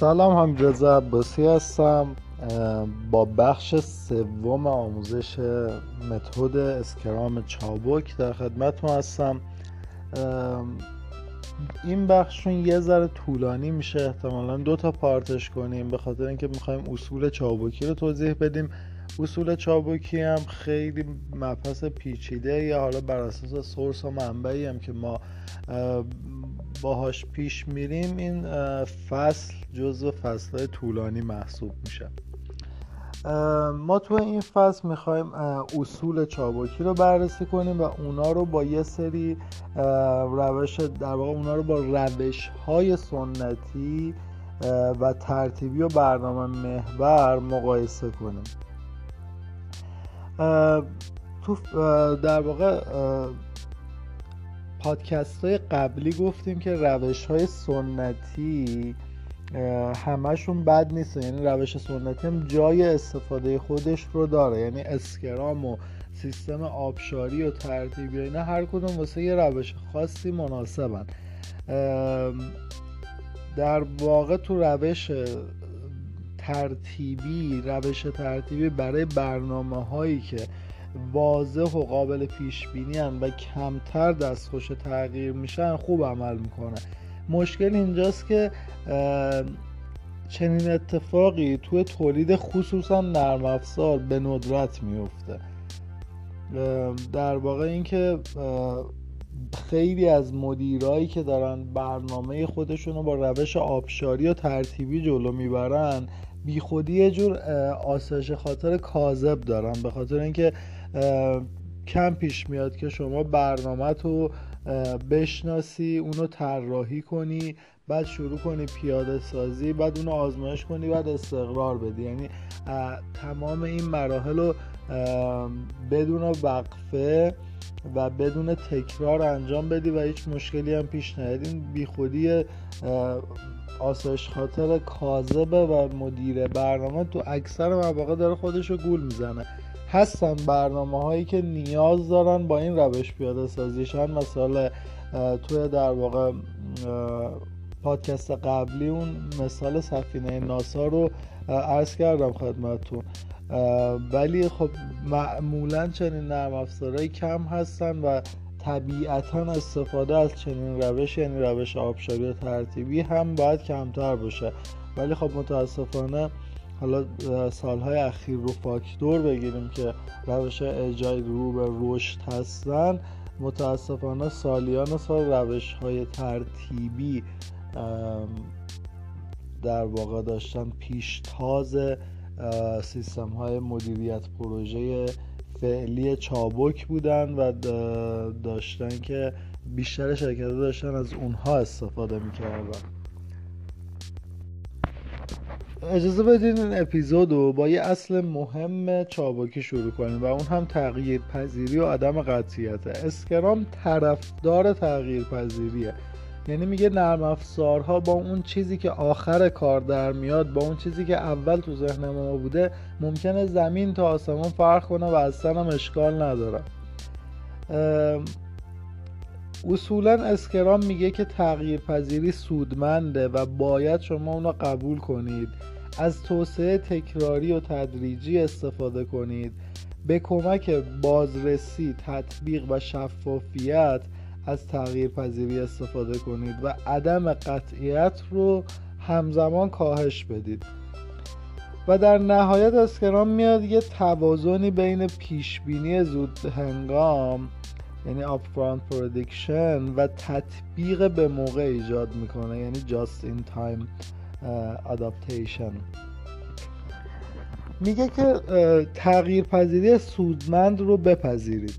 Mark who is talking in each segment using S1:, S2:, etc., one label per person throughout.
S1: سلام هم رضا عباسی هستم با بخش سوم آموزش متد اسکرام چابک در خدمت هستم. این بخشون یه ذره طولانی میشه احتمالا دو تا پارتش کنیم به خاطر اینکه می‌خوایم اصول چابکی رو توضیح بدیم. اصول چابکی هم خیلی مبحث پیچیده یا حالا بر اساس سورس و منبعی هم که ما باهاش پیش میریم این فصل جزو فصل طولانی محسوب میشه. ما تو این فصل می‌خوایم اصول چابکی رو بررسی کنیم و اونا رو با یه سری روش در واقع اونا رو با روش های سنتی و ترتیبی و برنامه محور مقایسه کنیم. تو در واقع پادکست های قبلی گفتیم که روش های سنتی همشون بد نیست. یعنی روش سنتی هم جای استفاده خودش رو داره. یعنی اسکرام و سیستم آبشاری و ترتیبی اینا هر کدوم واسه یه روش خاصی مناسبن. در واقع تو روش ترتیبی روش ترتیبی برای برنامه هایی که واضح و قابل پیش بینی و کمتر دستخوش تغییر میشن خوب عمل می‌کنه. مشکل اینجاست که چنین اتفاقی توی تولید خصوصا نرم افزار به ندرت میفته. در واقع اینکه خیلی از مدیرایی که دارن برنامه خودشون رو با روش آبشاری و ترتیبی جلو می‌برن بی خودی یه جور آسایش خاطر کاذب دارن. به خاطر اینکه کم پیش میاد که شما برنامه رو بشناسی اونو طراحی کنی بعد شروع کنی پیاده سازی بعد اونو آزمایش کنی بعد استقرار بدی. یعنی تمام این مراحل رو بدون وقفه و بدون تکرار انجام بدی و هیچ مشکلی هم پیش نیاد. این بیخودی آسایش خاطر کاذبه و مدیر برنامه تو اکثر مواقع داره خودش گول می‌زنه. هستن برنامه هایی که نیاز دارن با این روش پیاده سازیشن. مثال توی در واقع پادکست قبلی اون مثال سفینه ناسا رو عرض کردم خدمتتون. ولی خب معمولا چنین نرم افزارهایی کم هستن و طبیعتا استفاده از چنین روش یعنی روش آبشاری ترتیبی هم باید کمتر باشه. ولی خب متاسفانه حالا سالهای اخیر رو فاکتور بگیریم که روش اجای رو به رشد هستن. متاسفانه سالیان سال روش های ترتیبی در واقع داشتن پیشتاز سیستم های مدیریت پروژه فعلی چابک بودن و داشتن که بیشتر شرکت داشتن از اونها استفاده می‌کردن. اجازه بدین این اپیزود رو با یه اصل مهم چابکی شروع کنیم و اون هم تغییر پذیری و عدم قطعیت اسکرام طرفدار تغییر پذیریه یعنی میگه نرم افزارها با اون چیزی که آخر کار در میاد با اون چیزی که اول تو ذهن ما بوده ممکنه زمین تا آسمان فرق کنه و اصلا هم اشکال نداره. اصولا اسکرام میگه که تغییر پذیری سودمنده و باید شما اونو قبول کنید. از توسعه تکراری و تدریجی استفاده کنید. به کمک بازرسی تطبیق و شفافیت از تغییر پذیری استفاده کنید و عدم قطعیت رو همزمان کاهش بدید. و در نهایت اسکرام میاد یه توازنی بین پیشبینی زود هنگام یعنی upfront prediction و تطبیق به موقع ایجاد می‌کنه یعنی just in time. Adaptation. میگه که تغییر پذیری سودمند رو بپذیرید.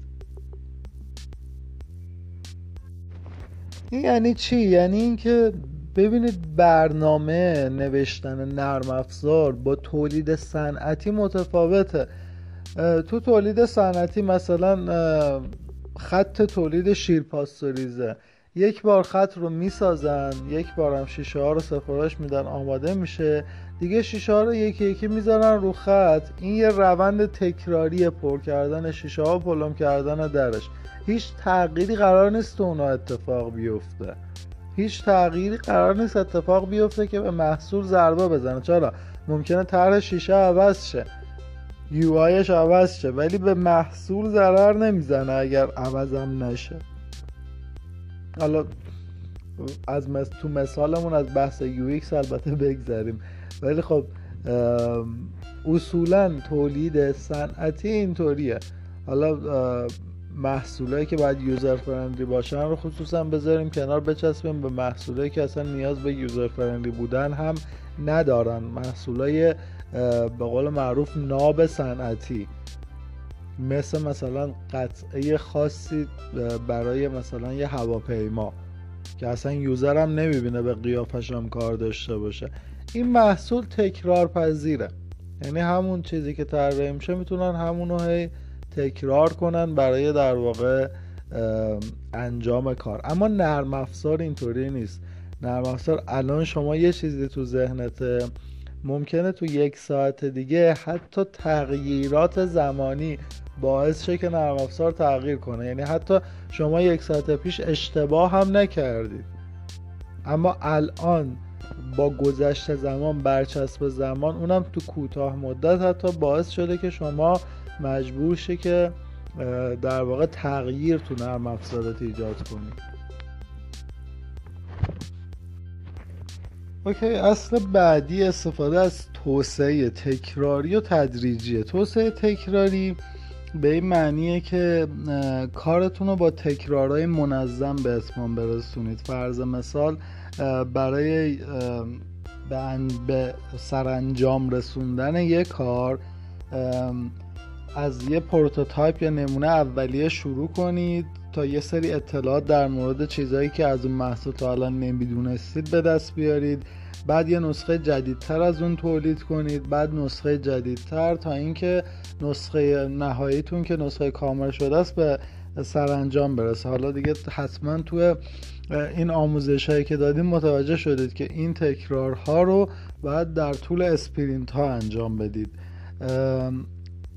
S1: این یعنی چی؟ یعنی اینکه ببینید برنامه نوشتن نرم افزار با تولید صنعتی متفاوته. تو تولید صنعتی مثلا خط تولید شیرپاستوریزه یک بار خط رو می‌سازن یک بار هم شیشه ها رو سفارش میدن آماده میشه. دیگه شیشه ها رو یکی یکی می‌ذارن رو خط. این یه روند تکراری پر کردن شیشه ها و پلم کردن درش. هیچ تغییری قرار نیست اونا اتفاق بیفته. هیچ تغییری قرار نیست اتفاق بیفته که به محصول ضربه بزنه. چرا؟ ممکنه طرح شیشه عوض شه. یو عوض شه ولی به محصول ضرر نمی‌زنه اگر عوضم نشه. حالا از مس... تو مثالمون از بحث UX البته بگذریم. ولی خب اصولا تولید صنعتی اینطوریه. حالا محصولایی که باید user friendly باشن رو خصوصا بذاریم کنار بچسبیم به محصولایی که اصلا نیاز به user friendly بودن هم ندارن. محصولای به قول معروف ناب صنعتی. مثل مثلا قطعه خاصی برای مثلا یه هواپیما که اصلا یوزر هم نمی‌بینه به قیافش هم کار داشته باشه. این محصول تکرار پذیره یعنی همون چیزی که طراحی میشه می‌تونن همونو هی تکرار کنن برای در واقع انجام کار. اما نرم افزار اینطوری نیست. نرم افزار الان شما یه چیزی تو ذهنت ممکنه تو یک ساعت دیگه حتی تغییرات زمانی باعث شه که نرم افزار تغییر کنه. یعنی حتی شما یک ساعت پیش اشتباه هم نکردید. اما الان با گذشت زمان برچسب زمان اونم تو کوتاه مدت حتی باعث شده که شما مجبور شه که در واقع تغییر تو نرم افزارات ایجاد کنید اوکی اصل بعدی استفاده از توسعه تکراری و تدریجیه. توسعه تکراری به این معنیه که کارتون رو با تکرارهای منظم به اتمام برسونید. فرض مثال برای به سرانجام رسوندن یک کار از یه prototype یا نمونه اولیه شروع کنید تا یه سری اطلاعات در مورد چیزهایی که از اون محصول تا الان نمی‌دونستید به دست بیارید. بعد یه نسخه جدیدتر از اون تولید کنید بعد نسخه جدیدتر تا اینکه نسخه نهاییتون که نسخه کامل شده است به سرانجام برسه. حالا دیگه حتما توی این آموزش هایی که دادیم متوجه شدید که این تکرارها رو باید در طول اسپرینت ها انجام بدید.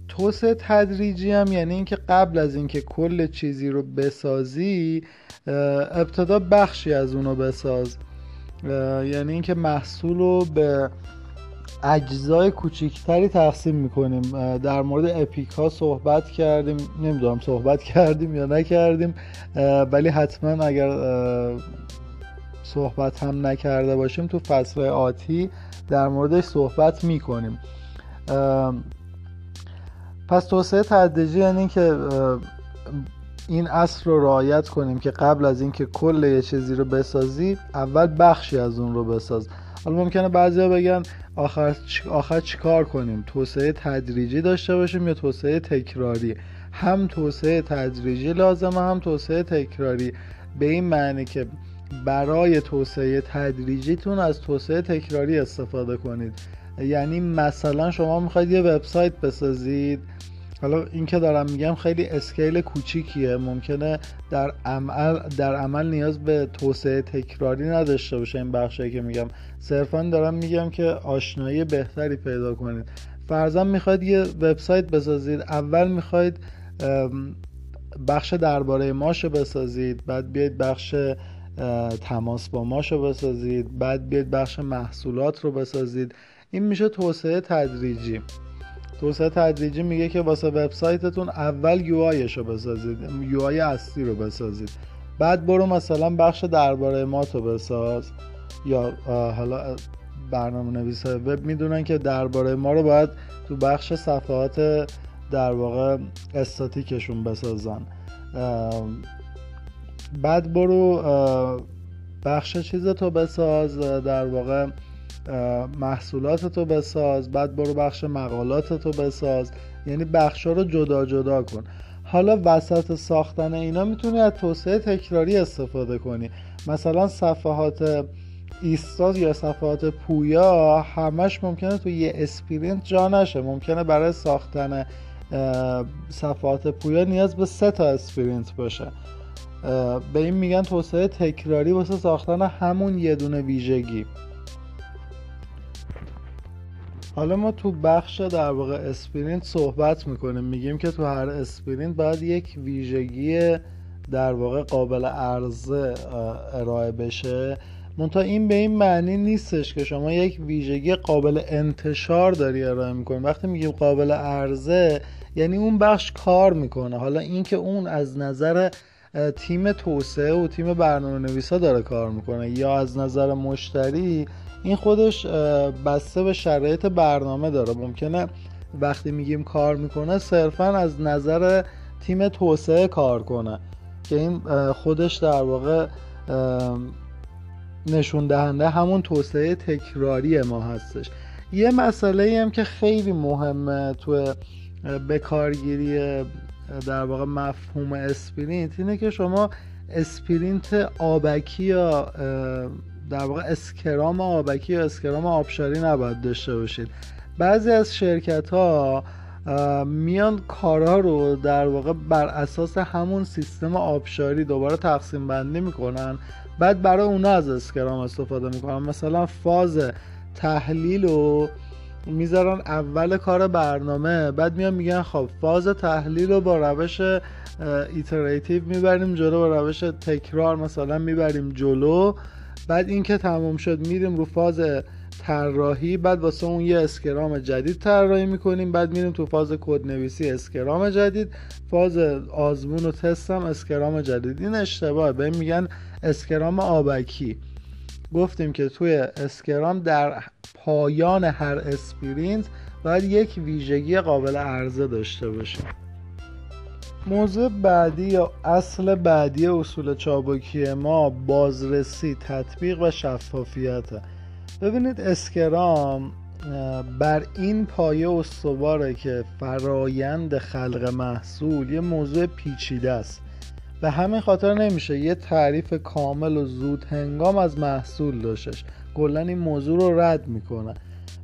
S1: توسعه تدریجی هم یعنی اینکه قبل از اینکه کل چیزی رو بسازی ابتدا بخشی از اونو بساز. یعنی اینکه محصول رو به اجزای کوچیکتری تقسیم می‌کنیم. در مورد اپیک ها صحبت کردیم. نمی‌دونم صحبت کردیم یا نکردیم. ولی حتما اگر صحبت هم نکرده باشیم تو فصل آتی در موردش صحبت می‌کنیم. پس توسعه تدریجی یعنی که این اصل رو رعایت کنیم که قبل از اینکه کل یه چیزی رو بسازی اول بخشی از اون رو بساز. حالا ممکنه بعضیا بگن آخر آخر چیکار کنیم؟ توسعه تدریجی داشته باشیم یا توسعه تکراری؟ هم توسعه تدریجی لازمه هم توسعه تکراری. به این معنی که برای توسعه تدریجیتون از توسعه تکراری استفاده کنید. یعنی مثلا شما می‌خواید یه وبسایت بسازید. حالا این که دارم میگم خیلی اسکیل کوچیکیه ممکنه در عمل در عمل نیاز به توسعه تکراری نداشته باشه این بخشی که میگم. صرفا دارم میگم که آشنایی بهتری پیدا کنید. فرضاً می‌خواید یه وبسایت بسازید. اول می‌خواید بخش درباره ماش بسازید. بعد بیاید بخش تماس با ماش رو بسازید. بعد بیاید بخش محصولات رو بسازید. این میشه توسعه تدریجی. توسعه تدریجی میگه که واسه وبسایتتون اول یو رو بسازید یو اصلی رو بسازید. بعد برو مثلا بخش درباره ما تو بساز یا حالا برنامه نویس وب می‌دونن که درباره ما رو باید تو بخش صفحات در واقع استاتیکشون بسازن. بعد برو بخش چیز تو بساز در واقع محصولات تو بساز بعد برو بخش مقالات تو بساز. یعنی بخش رو جدا جدا کن. حالا وسط ساختن اینا می‌تونی از توسعه تکراری استفاده کنی. مثلا صفحات ایستا یا صفحات پویا همش ممکنه تو یه sprint جا نشه. ممکنه برای ساختن صفحات پویا نیاز به سه تا sprint باشه. به این میگن توسعه تکراری واسه ساختن همون یه دونه ویژگی. حالا ما تو بخش در واقع sprint صحبت می‌کنیم. میگیم که تو هر sprint باید یک ویژگی در واقع قابل عرضه ارائه بشه. منتها این به این معنی نیستش که شما یک ویژگی قابل انتشار داری ارائه می‌کنی. وقتی میگیم قابل عرضه یعنی اون بخش کار می‌کنه. حالا اینکه اون از نظر تیم توسعه و تیم برنامه نویسا داره کار می‌کنه یا از نظر مشتری این خودش بسته به شرایط برنامه داره. ممکنه وقتی میگیم کار می‌کنه صرفا از نظر تیم توسعه کار کنه. که این خودش در واقع نشون دهنده همون توسعه تکراری ما هستش. یه مسئله هم که خیلی مهمه تو بکارگیری در واقع مفهوم اسپرینت اینه که شما sprint آبکی یا در واقع Scrum آبکی یا Scrum آبشاری نباید داشته باشید. بعضی از شرکت ها میان کارها رو در واقع بر اساس همون سیستم آبشاری دوباره تقسیم بندی می‌کنن. بعد برای اونا از Scrum استفاده می‌کنن. مثلا فاز تحلیل رو می‌ذارن اول کار برنامه بعد میان میگن خب فاز تحلیل رو با روش iterative می‌بریم جلو با روش تکرار مثلا می‌بریم جلو. بعد اینکه تموم شد میریم رو فاز طراحی بعد واسه اون یه Scrum جدید طراحی می‌کنیم بعد میریم تو فاز کد نویسی Scrum جدید. فاز آزمون و تست هم Scrum جدید این اشتباهه. به این میگن Scrum آبکی. گفتیم که توی Scrum در پایان هر sprint باید یک ویژگی قابل عرضه داشته باشه موضوع بعدی یا اصل بعدی اصول چابکی ما بازرسی تطبیق و شفافیته ببینید اسکرام بر این پایه استواره که فرایند خلق محصول یه موضوع پیچیده است. به همین خاطر نمیشه یه تعریف کامل و زود هنگام از محصول داشتش. کلا این موضوع رو رد می‌کنه.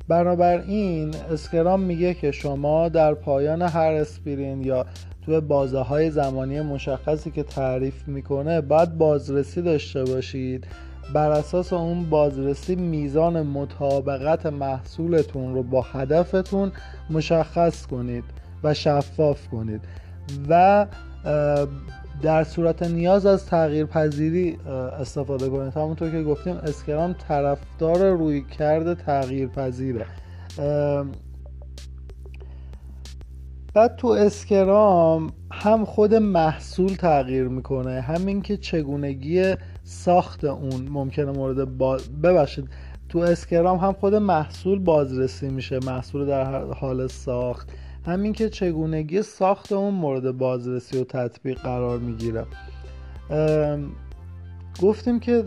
S1: بنابراین اسکرام میگه که شما در پایان هر اسپرین یا تو بازه های زمانی مشخصی که تعریف می‌کنه باید بازرسی داشته باشید. بر اساس اون بازرسی میزان مطابقت محصولتون رو با هدفتون مشخص کنید و شفاف کنید. و در صورت نیاز از تغییر پذیری استفاده کنید. همونطور که گفتیم اسکرام طرفدار روی کرده تغییر پذیره بعد تو اسکرام هم خود محصول تغییر می‌کنه همین که چگونگی ساخت اون ممکنه مورد با... ببخشید تو اسکرام هم خود محصول بازرسی میشه محصول در حال ساخت. همین که چگونگی ساخت اون مورد بازرسی و تطبیق قرار می‌گیره. گفتیم که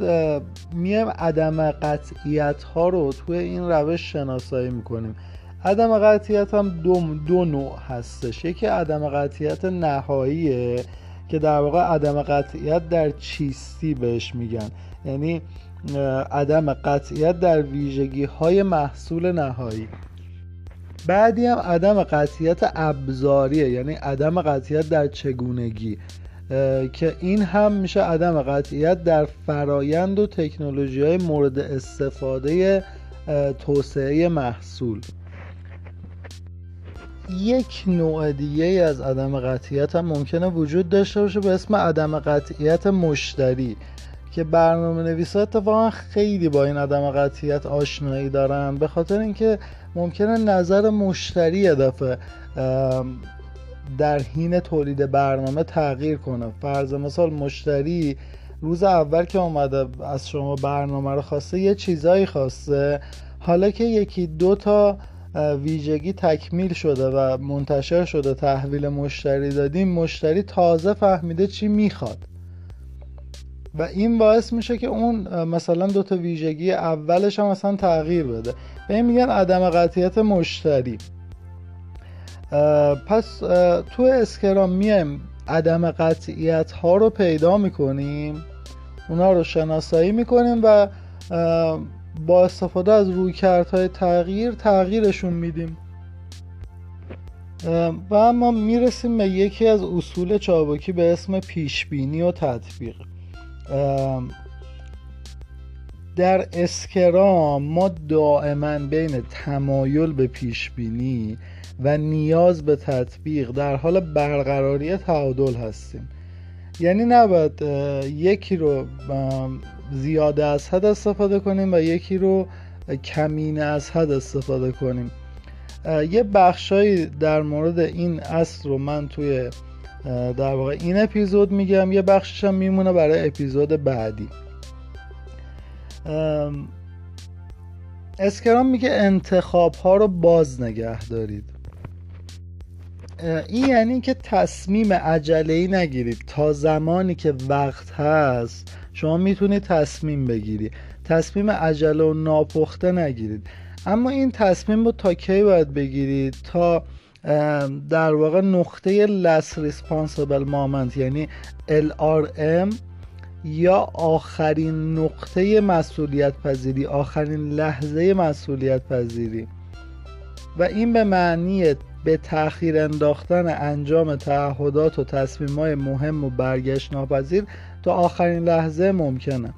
S1: میایم عدم قطعیت ها رو توی این روش شناسایی می‌کنیم. عدم قطعیت هم دو, دو نوع هستش. یکی عدم قطعیت نهاییه که در واقع عدم قطعیت در چیستی بهش میگن. یعنی عدم قطعیت در ویژگی های محصول نهایی. بعدی هم عدم قطعیت ابزاریه یعنی عدم قطعیت در چگونگی. که این هم میشه عدم قطعیت در فرایند و تکنولوژی های مورد استفاده توسعه محصول. یک نوع دیگه از عدم قطعیت هم ممکنه وجود داشته باشه به اسم عدم قطعیت مشتری که برنامه نویسا اتفاقا خیلی با این عدم قطعیت آشنایی دارن. به خاطر اینکه ممکنه نظر مشتری دفعه در حین تولید برنامه تغییر کنه. فرض مثال مشتری روز اول که اومده از شما برنامه رو خواسته یه چیزایی خواسته. حالا که یکی دو تا ویژگی تکمیل شده و منتشر شده تحویل مشتری دادیم مشتری تازه فهمیده چی می‌خواد. و این باعث میشه که اون مثلا دو تا ویژگی اولش هم مثلا تغییر بده. به این میگن عدم قطعیت مشتری. پس تو اسکرام میایم عدم قطعیت ها رو پیدا می‌کنیم اونا رو شناسایی می‌کنیم و با استفاده از رویکردهای تغییر تغییرشون میدیم. و اما می‌رسیم به یکی از اصول چابکی به اسم پیشبینی و تطبیق. در اسکرام ما دائما بین تمایل به پیشبینی و نیاز به تطبیق در حال برقراری تعادل هستیم. یعنی نباید یکی رو زیاده از حد استفاده کنیم و یکی رو کمینه از حد استفاده کنیم. یه بخشایی در مورد این اصل رو من توی در واقع این اپیزود میگم. یه بخشش هم میمونه برای اپیزود بعدی. اسکرام میگه انتخاب ها رو باز نگه دارید. این یعنی که تصمیم عجله ای نگیرید. تا زمانی که وقت هست شما می‌تونید تصمیم بگیرید تصمیم عجله و ناپخته نگیرید. اما این تصمیم رو تا کی باید بگیرید تا در واقع نقطه less responsible moment یعنی LRM یا آخرین نقطه مسئولیت پذیری آخرین لحظه مسئولیت پذیری. و این به معنی به تاخیر انداختن انجام تعهدات و تصمیم های مهم و برگشت ناپذیر تا آخرین لحظه ممکنه.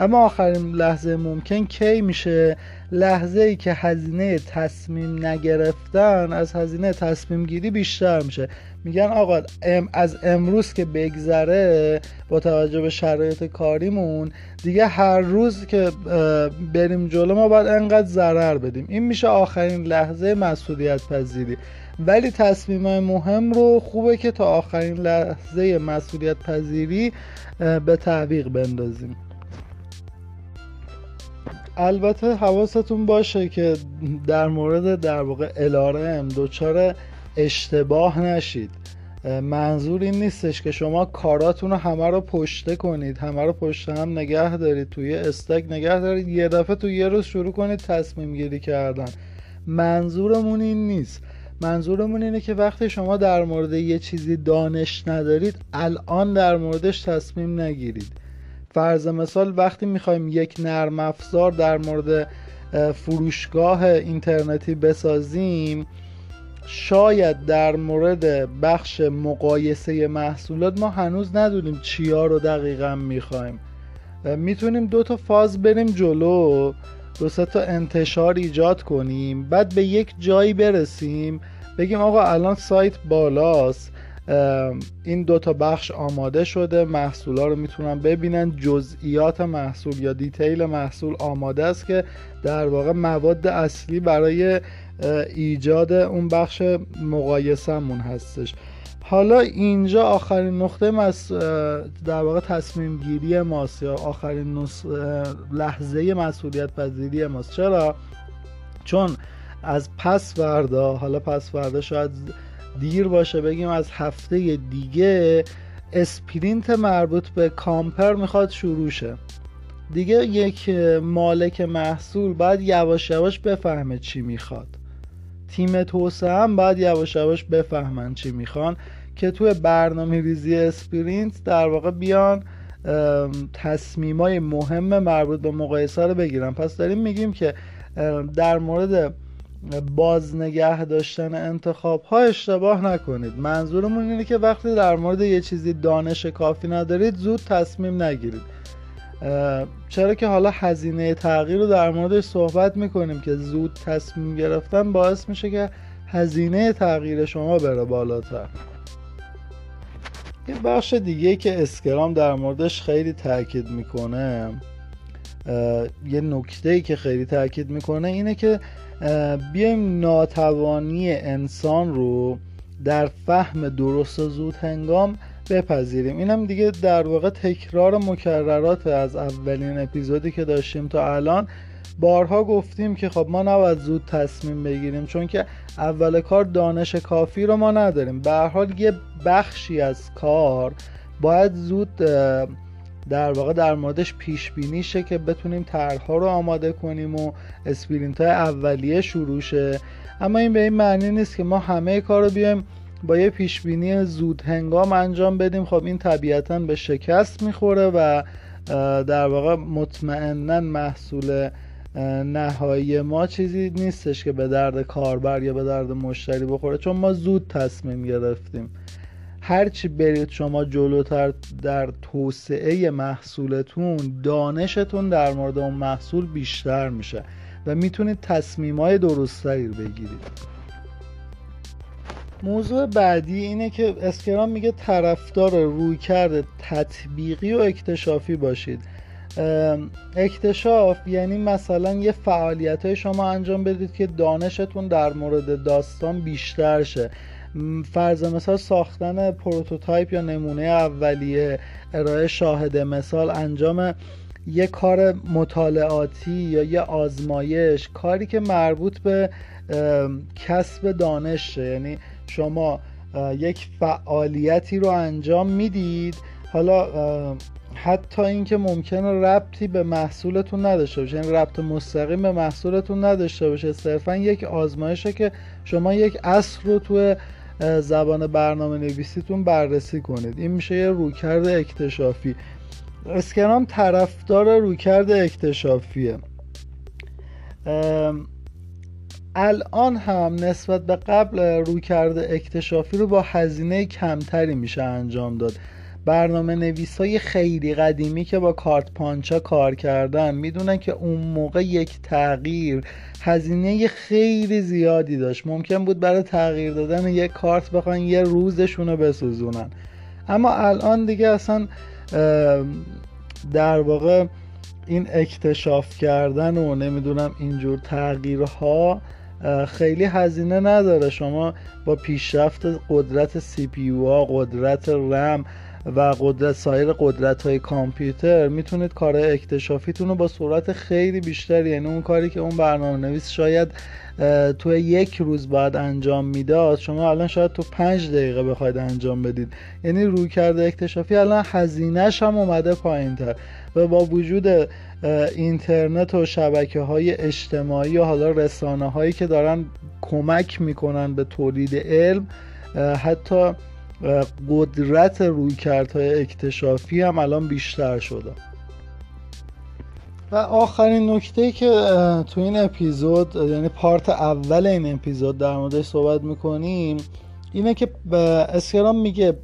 S1: اما آخرین لحظه ممکن کی میشه؟ لحظه ای که هزینه تصمیم نگرفتن از هزینه تصمیم گیری بیشتر میشه. میگن آقا ام از امروز که بگذره با توجه به شرایط کاریمون دیگه هر روز که بریم جلو ما باید انقدر ضرر بدیم. این میشه آخرین لحظه مسئولیت پذیری ولی تصمیم مهم رو خوبه که تا آخرین لحظه مسئولیت پذیری به تعویق بندازیم. البته حواستون باشه که در مورد در واقع الارم دوچار اشتباه نشید. منظور این نیستش که شما کاراتون رو همه رو پشته کنید همه رو پشت هم نگه دارید توی استک نگه دارید یه دفعه تو یه روز شروع کنید تصمیم گیری کردن. منظورمون این نیست. منظورمون اینه که وقتی شما در مورد یه چیزی دانش ندارید الان در موردش تصمیم نگیرید. فرض مثال وقتی می‌خوایم یک نرم افزار در مورد فروشگاه اینترنتی بسازیم شاید در مورد بخش مقایسه محصولات ما هنوز ندونیم چیا رو دقیقا می‌خوایم. می‌تونیم دو تا فاز بریم جلو. دو تا انتشار ایجاد کنیم بعد به یک جایی برسیم بگیم آقا الان سایت بالاست. این دو تا بخش آماده شده محصولا رو می‌تونن ببینن. جزئیات محصول یا دیتیل محصول آماده است که در واقع مواد اصلی برای ایجاد اون بخش مقایسمون هستش. حالا اینجا آخرین نقطه مس... در واقع تصمیم گیری ماست یا آخرین نس... لحظه مسئولیت پذیری ماست. چرا؟ چون از پس فردا حالا پس فردا شاید دیر باشه بگیم از هفته دیگه اسپرینت مربوط به کامپر می‌خواد شروع شه. دیگه یک مالک محصول باید یواش یواش بفهمه چی می‌خواد. تیم توسعه هم باید یواش یواش بفهمن چی می‌خوان که توی برنامه ریزی sprint در واقع بیان تصمیمای مهم مربوط به مقایسه رو بگیرن. پس داریم میگیم که در مورد باز نگه داشتن انتخاب ها اشتباه نکنید. منظورمون اینه که وقتی در مورد یه چیزی دانش کافی ندارید زود تصمیم نگیرید. چرا که حالا هزینه تغییر رو در موردش صحبت می‌کنیم که زود تصمیم گرفتن باعث میشه که هزینه تغییر شما بره بالاتر. یه بخش دیگه که اسکرام در موردش خیلی تاکید می‌کنه یه نکته ای که خیلی تاکید می‌کنه اینه که بیایم ناتوانی انسان رو در فهم درست و زود هنگام بپذیریم. اینم دیگه در واقع تکرار مکررات از اولین اپیزودی که داشتیم تا الان. بارها گفتیم که خب ما نباید زود تصمیم بگیریم چون که اول کار دانش کافی رو ما نداریم. به حال یه بخشی از کار باید زود در واقع در موردش پیش بینی شه که بتونیم طرحها رو آماده کنیم و اسپرینت های اولیه شروع شه. اما این به این معنی نیست که ما همه کار رو بیایم با یه پیش بینی زود هنگام انجام بدیم. خب این طبیعتا به شکست می‌خوره و در واقع مطمئنا محصول نهایی ما چیزی نیستش که به درد کاربر یا به درد مشتری بخوره چون ما زود تصمیم گرفتیم. هرچی برید شما جلوتر در توسعه محصولتون دانشتون در مورد اون محصول بیشتر میشه و می‌تونید تصمیم های درستری بگیرید. موضوع بعدی اینه که Scrum میگه طرفدار رویکرد تطبیقی و اکتشافی باشید. اکتشاف یعنی مثلا یه فعالیت های شما انجام بدید که دانشتون در مورد داستان بیشتر شه. فرض مثال ساختن prototype یا نمونه اولیه ارائه شاهد مثال انجام یه کار مطالعاتی یا یه آزمایش کاری که مربوط به کسب دانشه یعنی شما یک فعالیتی رو انجام می‌دید. حالا حتی اینکه ممکنه ربطی به محصولتون نداشته باشه یعنی ربط مستقیم به محصولتون نداشته باشه. صرفا یک آزمایشه که شما یک اصل رو توی زبان برنامه نویسیتون بررسی کنید. این میشه یه رویکرد اکتشافی. اسکرام طرفدار رویکرد اکتشافیه. الان هم نسبت به قبل رویکرد اکتشافی رو با هزینه کمتری میشه انجام داد. برنامه نویس های خیلی قدیمی که با کارت پانچا کار کردن می‌دونن که اون موقع یک تغییر هزینه خیلی زیادی داشت. ممکن بود برای تغییر دادن یک کارت بخوان یه روزشون رو بسوزونن. اما الان دیگه اصلا در واقع این اکتشاف کردن و نمی‌دونم اینجور تغییرها خیلی هزینه نداره. شما با پیشرفت قدرت CPU ها قدرت رم و قدرت سایر قدرت های کامپیوتر می‌تونید کار اکتشافیتون رو با سرعت خیلی بیشتری یعنی اون کاری که اون برنامه نویس شاید تو یک روز بعد انجام می‌داد شما الان شاید تو پنج دقیقه بخواید انجام بدید. یعنی رویکرد اکتشافی الان هزینهش هم اومده پایین تر و با وجود اینترنت و شبکه های اجتماعی و حالا رسانه هایی که دارن کمک می‌کنن به تولید علم حتی قدرت رویکردهای اکتشافی هم الان بیشتر شده. و آخرین نکته که تو این اپیزود یعنی پارت اول این اپیزود در موردش صحبت می‌کنیم اینه که اسکرام میگه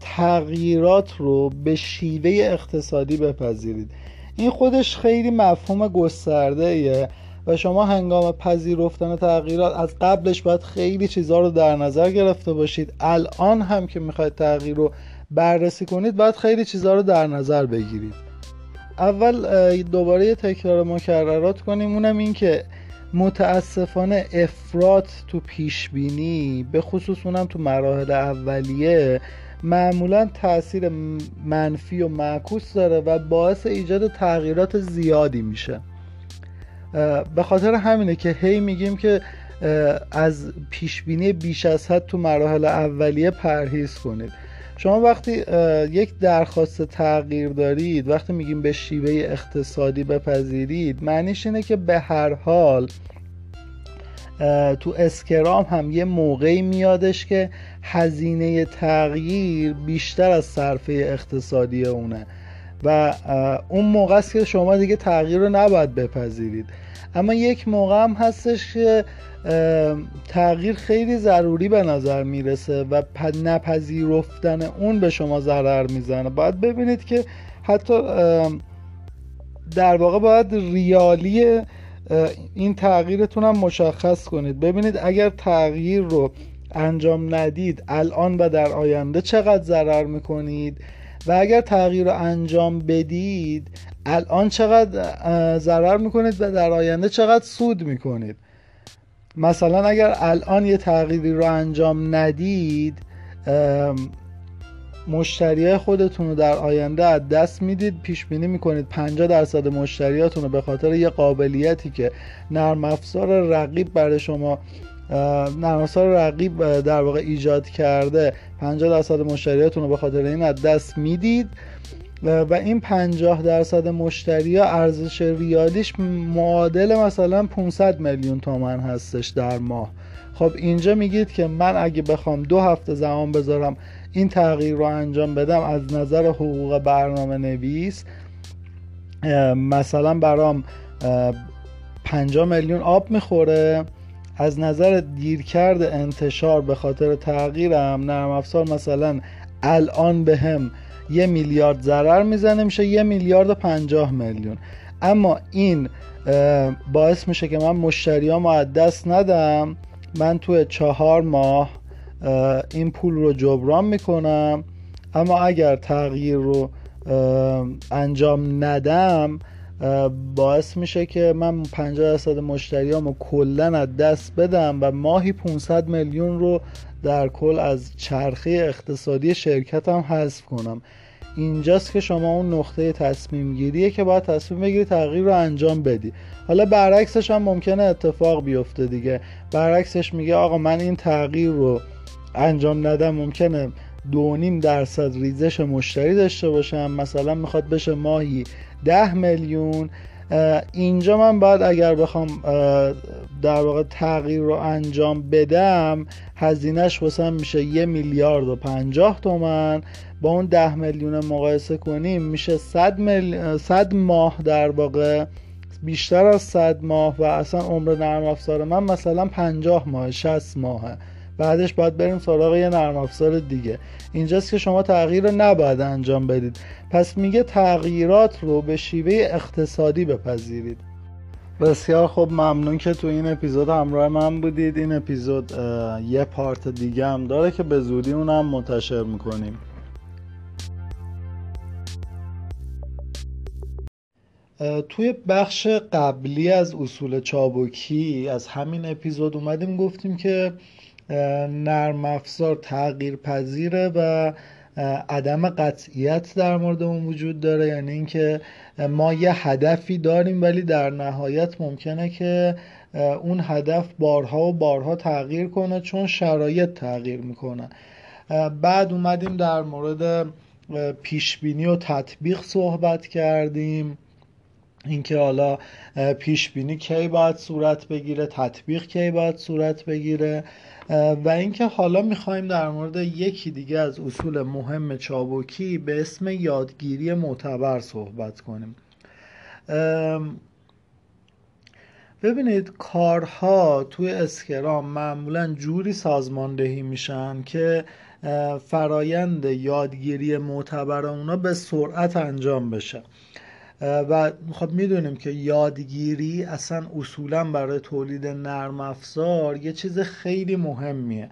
S1: تغییرات رو به شیوه اقتصادی بپذیرید. این خودش خیلی مفهوم گسترده ایه و شما هنگام پذیرفتن تغییرات از قبلش باید خیلی چیزها رو در نظر گرفته باشید. الان هم که می‌خواید تغییر رو بررسی کنید باید خیلی چیزها رو در نظر بگیرید. اول دوباره یه تکرار مکررات کنیم. اونم این که متاسفانه افراد تو پیش بینی به خصوص اونم تو مراحل اولیه معمولا تاثیر منفی و معکوس داره و باعث ایجاد تغییرات زیادی میشه. به خاطر همینه که هی میگیم که از پیشبینی بیش از حد تو مراحل اولیه پرهیز کنید. شما وقتی یک درخواست تغییر دارید وقتی میگیم به شیوه اقتصادی بپذیرید معنیش اینه که به هر حال تو اسکرام هم یه موقعی میادش که هزینه تغییر بیشتر از صرفه اقتصادی اونه. و اون موقع است که شما دیگه تغییر رو نباید بپذیرید. اما یک موقع هم هستش که تغییر خیلی ضروری به نظر می‌رسه و نپذیرفتن اون به شما ضرر می‌زنه. باید ببینید که حتی در واقع باید ریالی این تغییرتون هم مشخص کنید. ببینید اگر تغییر رو انجام ندید الان و در آینده چقدر ضرر می‌کنید؟ و اگر تغییر رو انجام بدید الان چقدر ضرر می‌کنید و در آینده چقدر سود می‌کنید. مثلا اگر الان یه تغییری رو انجام ندید مشتری خودتون رو در آینده از دست می‌دید پیش بینی می‌کنید. 50 درصد مشتریاتون رو به خاطر یه قابلیتی که نرم افزار رقیب برای شما نرم افزار رقیب در واقع ایجاد کرده. 50 درصد مشتریاتون رو به خاطر این از دست می‌دید. و این 50 درصد مشتری ارزش ریالیش معادل مثلا 500 میلیون تومن هستش در ماه. خب اینجا میگید که من اگه بخوام دو هفته زمان بذارم این تغییر رو انجام بدم از نظر حقوق برنامه نویس مثلا برام 50 میلیون آب می‌خوره. از نظر دیرکرد انتشار به خاطر تغییرم نرم افزار مثلا الان به هم یه میلیارد ضرر می‌زنه میشه یه میلیارد و پنجاه میلیون. اما این باعث میشه که من مشتریام از دست ندم. من توی چهار ماه این پول رو جبران می‌کنم. اما اگر تغییر رو انجام ندم باعث میشه که من 50 درصد مشتریامو کلا از دست بدم و ماهی 500 میلیون رو در کل از چرخه اقتصادی شرکتم حذف کنم. اینجاست که شما اون نقطه تصمیم گیریه که باید تصمیم بگیری تغییر رو انجام بدی. حالا برعکسش هم ممکنه اتفاق بیفته دیگه. برعکسش میگه آقا من این تغییر رو انجام ندم ممکنه دو نیم درصد ریزش مشتری داشته باشم. مثلا می‌خواد بشه ماهی ده میلیون. اینجا من باید اگر بخوام در واقع تغییر رو انجام بدم هزینهش واسم میشه یه میلیارد و پنجاه تومن. با اون ده میلیون مقایسه کنیم میشه صد, مل... صد ماه در واقع. بیشتر از صد ماه و اصلا عمر نرم افزار من مثلا پنجاه ماه 60 ماهه بعدش باید بریم سراغ یه نرم افزار دیگه. اینجاست که شما تغییر رو نباید انجام بدید. پس میگه تغییرات رو به شیوه اقتصادی بپذیرید. بسیار خوب ممنون که تو این اپیزود همراه من بودید. این اپیزود یه پارت دیگه هم داره که به زودی اونم منتشر می‌کنیم. توی بخش قبلی از اصول چابکی از همین اپیزود اومدیم گفتیم که نرم افزار تغییر پذیره و عدم قطعیت در مورد اون وجود داره. یعنی اینکه ما یه هدفی داریم ولی در نهایت ممکنه که اون هدف بارها و بارها تغییر کنه چون شرایط تغییر می‌کنه. بعد اومدیم در مورد پیش بینی و تطبیق صحبت کردیم. اینکه حالا پیش بینی کی باید صورت بگیره تطبیق کی باید صورت بگیره. و اینکه حالا می‌خوایم در مورد یکی دیگه از اصول مهم چابکی به اسم یادگیری معتبر صحبت کنیم. ببینید کارها توی اسکرام معمولا جوری سازماندهی میشن که فرایند یادگیری معتبر اونا به سرعت انجام بشه. و خب می‌دونیم که یادگیری اصلا اصولا برای تولید نرم افزار یه چیز خیلی مهمیه.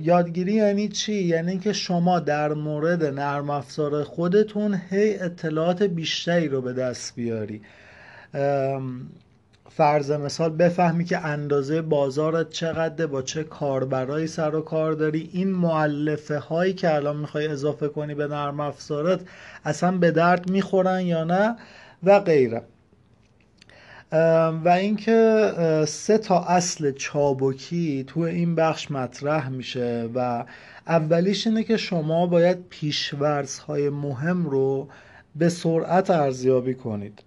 S1: یادگیری یعنی چی؟ یعنی اینکه شما در مورد نرم افزار خودتون هی اطلاعات بیشتری رو به دست بیاری. فرض مثال بفهمی که اندازه بازارت چقدره با چه کاربرایی سر و کار داری. این معلفه هایی که الان می‌خوای اضافه کنی به نرم افزارت اصلا به درد می‌خورن یا نه و غیره. و اینکه سه تا اصل چابکی تو این بخش مطرح میشه و اولیش اینه که شما باید پیشورز های مهم رو به سرعت ارزیابی کنید.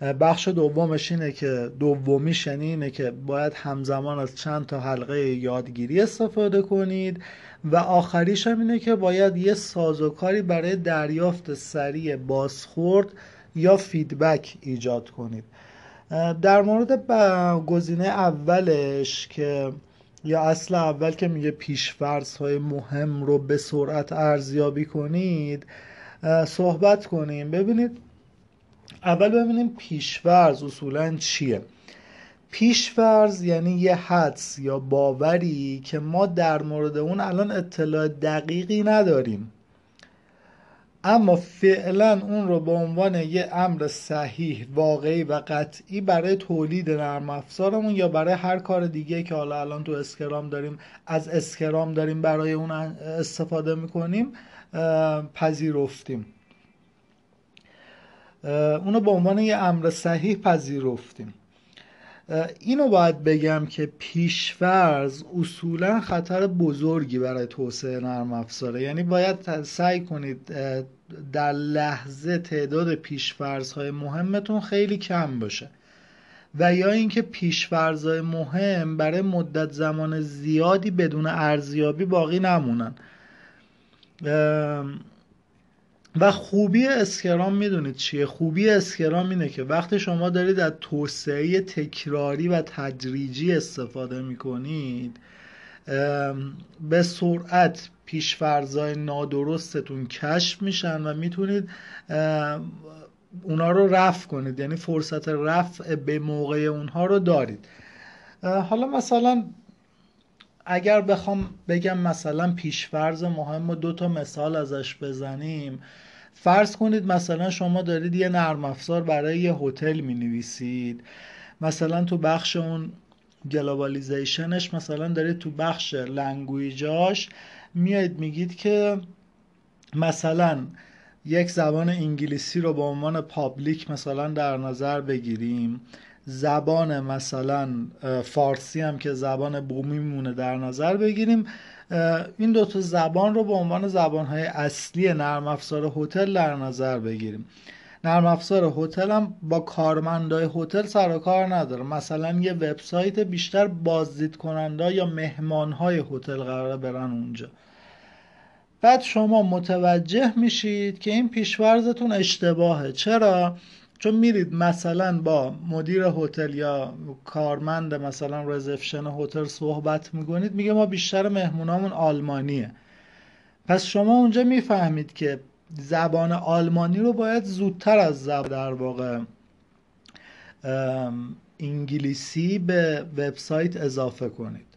S1: بخش دومش اینه که دومیش یعنی اینه که باید همزمان از چند تا حلقه یادگیری استفاده کنید و آخریش هم اینه که باید یه سازوکاری برای دریافت سریع بازخورد یا فیدبک ایجاد کنید. در مورد گزینه اولش که یا اصل اول که میگه پیشفرض های مهم رو به سرعت ارزیابی کنید صحبت کنیم. ببینید اول ببینیم پیشورز اصولا چیه. پیشورز یعنی یه حدس یا باوری که ما در مورد اون الان اطلاع دقیقی نداریم. اما فعلا اون رو به عنوان یه امر صحیح واقعی و قطعی برای تولید نرم افزارمون یا برای هر کار دیگه که حالا الان تو اسکرام داریم از اسکرام داریم برای اون استفاده می‌کنیم پذیرفتیم. اونو به عنوان یه امر صحیح پذیرفتیم. اینو باید بگم که پیشفرز اصولا خطر بزرگی برای توسعه نرم افزاره. یعنی باید سعی کنید در لحظه تعداد پیشفرزهای مهمتون خیلی کم باشه. و یا اینکه پیشفرزهای مهم برای مدت زمان زیادی بدون ارزیابی باقی نمونن. و خوبی اسکرام می‌دونید چیه؟ خوبی اسکرام اینه که وقتی شما دارید از توسعه تکراری و تدریجی استفاده می‌کنید به سرعت پیشفرزای نادرستتون کشف میشن و می‌تونید اونا رو رفع کنید. یعنی فرصت رفع به موقع اونها رو دارید. حالا مثلا اگر بخوام بگم مثلا پیشفرز مهم و دو تا مثال ازش بزنیم فرض کنید مثلا شما دارید یه نرم افزار برای یه هتل می نویسید مثلا تو بخش اون globalization ش مثلا دارید تو بخش language اش میاید میگید که مثلا یک زبان انگلیسی رو به عنوان public مثلا در نظر بگیریم. زبان مثلا فارسی هم که زبان بومی مونه در نظر بگیریم این دو تا زبان رو به عنوان زبان های اصلی نرم افزار هتل در نظر بگیریم. نرم افزار هتل هم با کارمندای هتل سر و کار نداره. مثلا یه وبسایت بیشتر بازدید کننده یا مهمان های هتل قراره برن اونجا. بعد شما متوجه میشید که این پیشورزتون اشتباهه. چرا؟ چون میرید مثلا با مدیر هتل یا کارمند مثلا رزپشن هتل صحبت می‌کنید میگه ما بیشتر مهمونامون آلمانیه. پس شما اونجا می‌فهمید که زبان آلمانی رو باید زودتر از زبان در واقع انگلیسی به وبسایت اضافه کنید.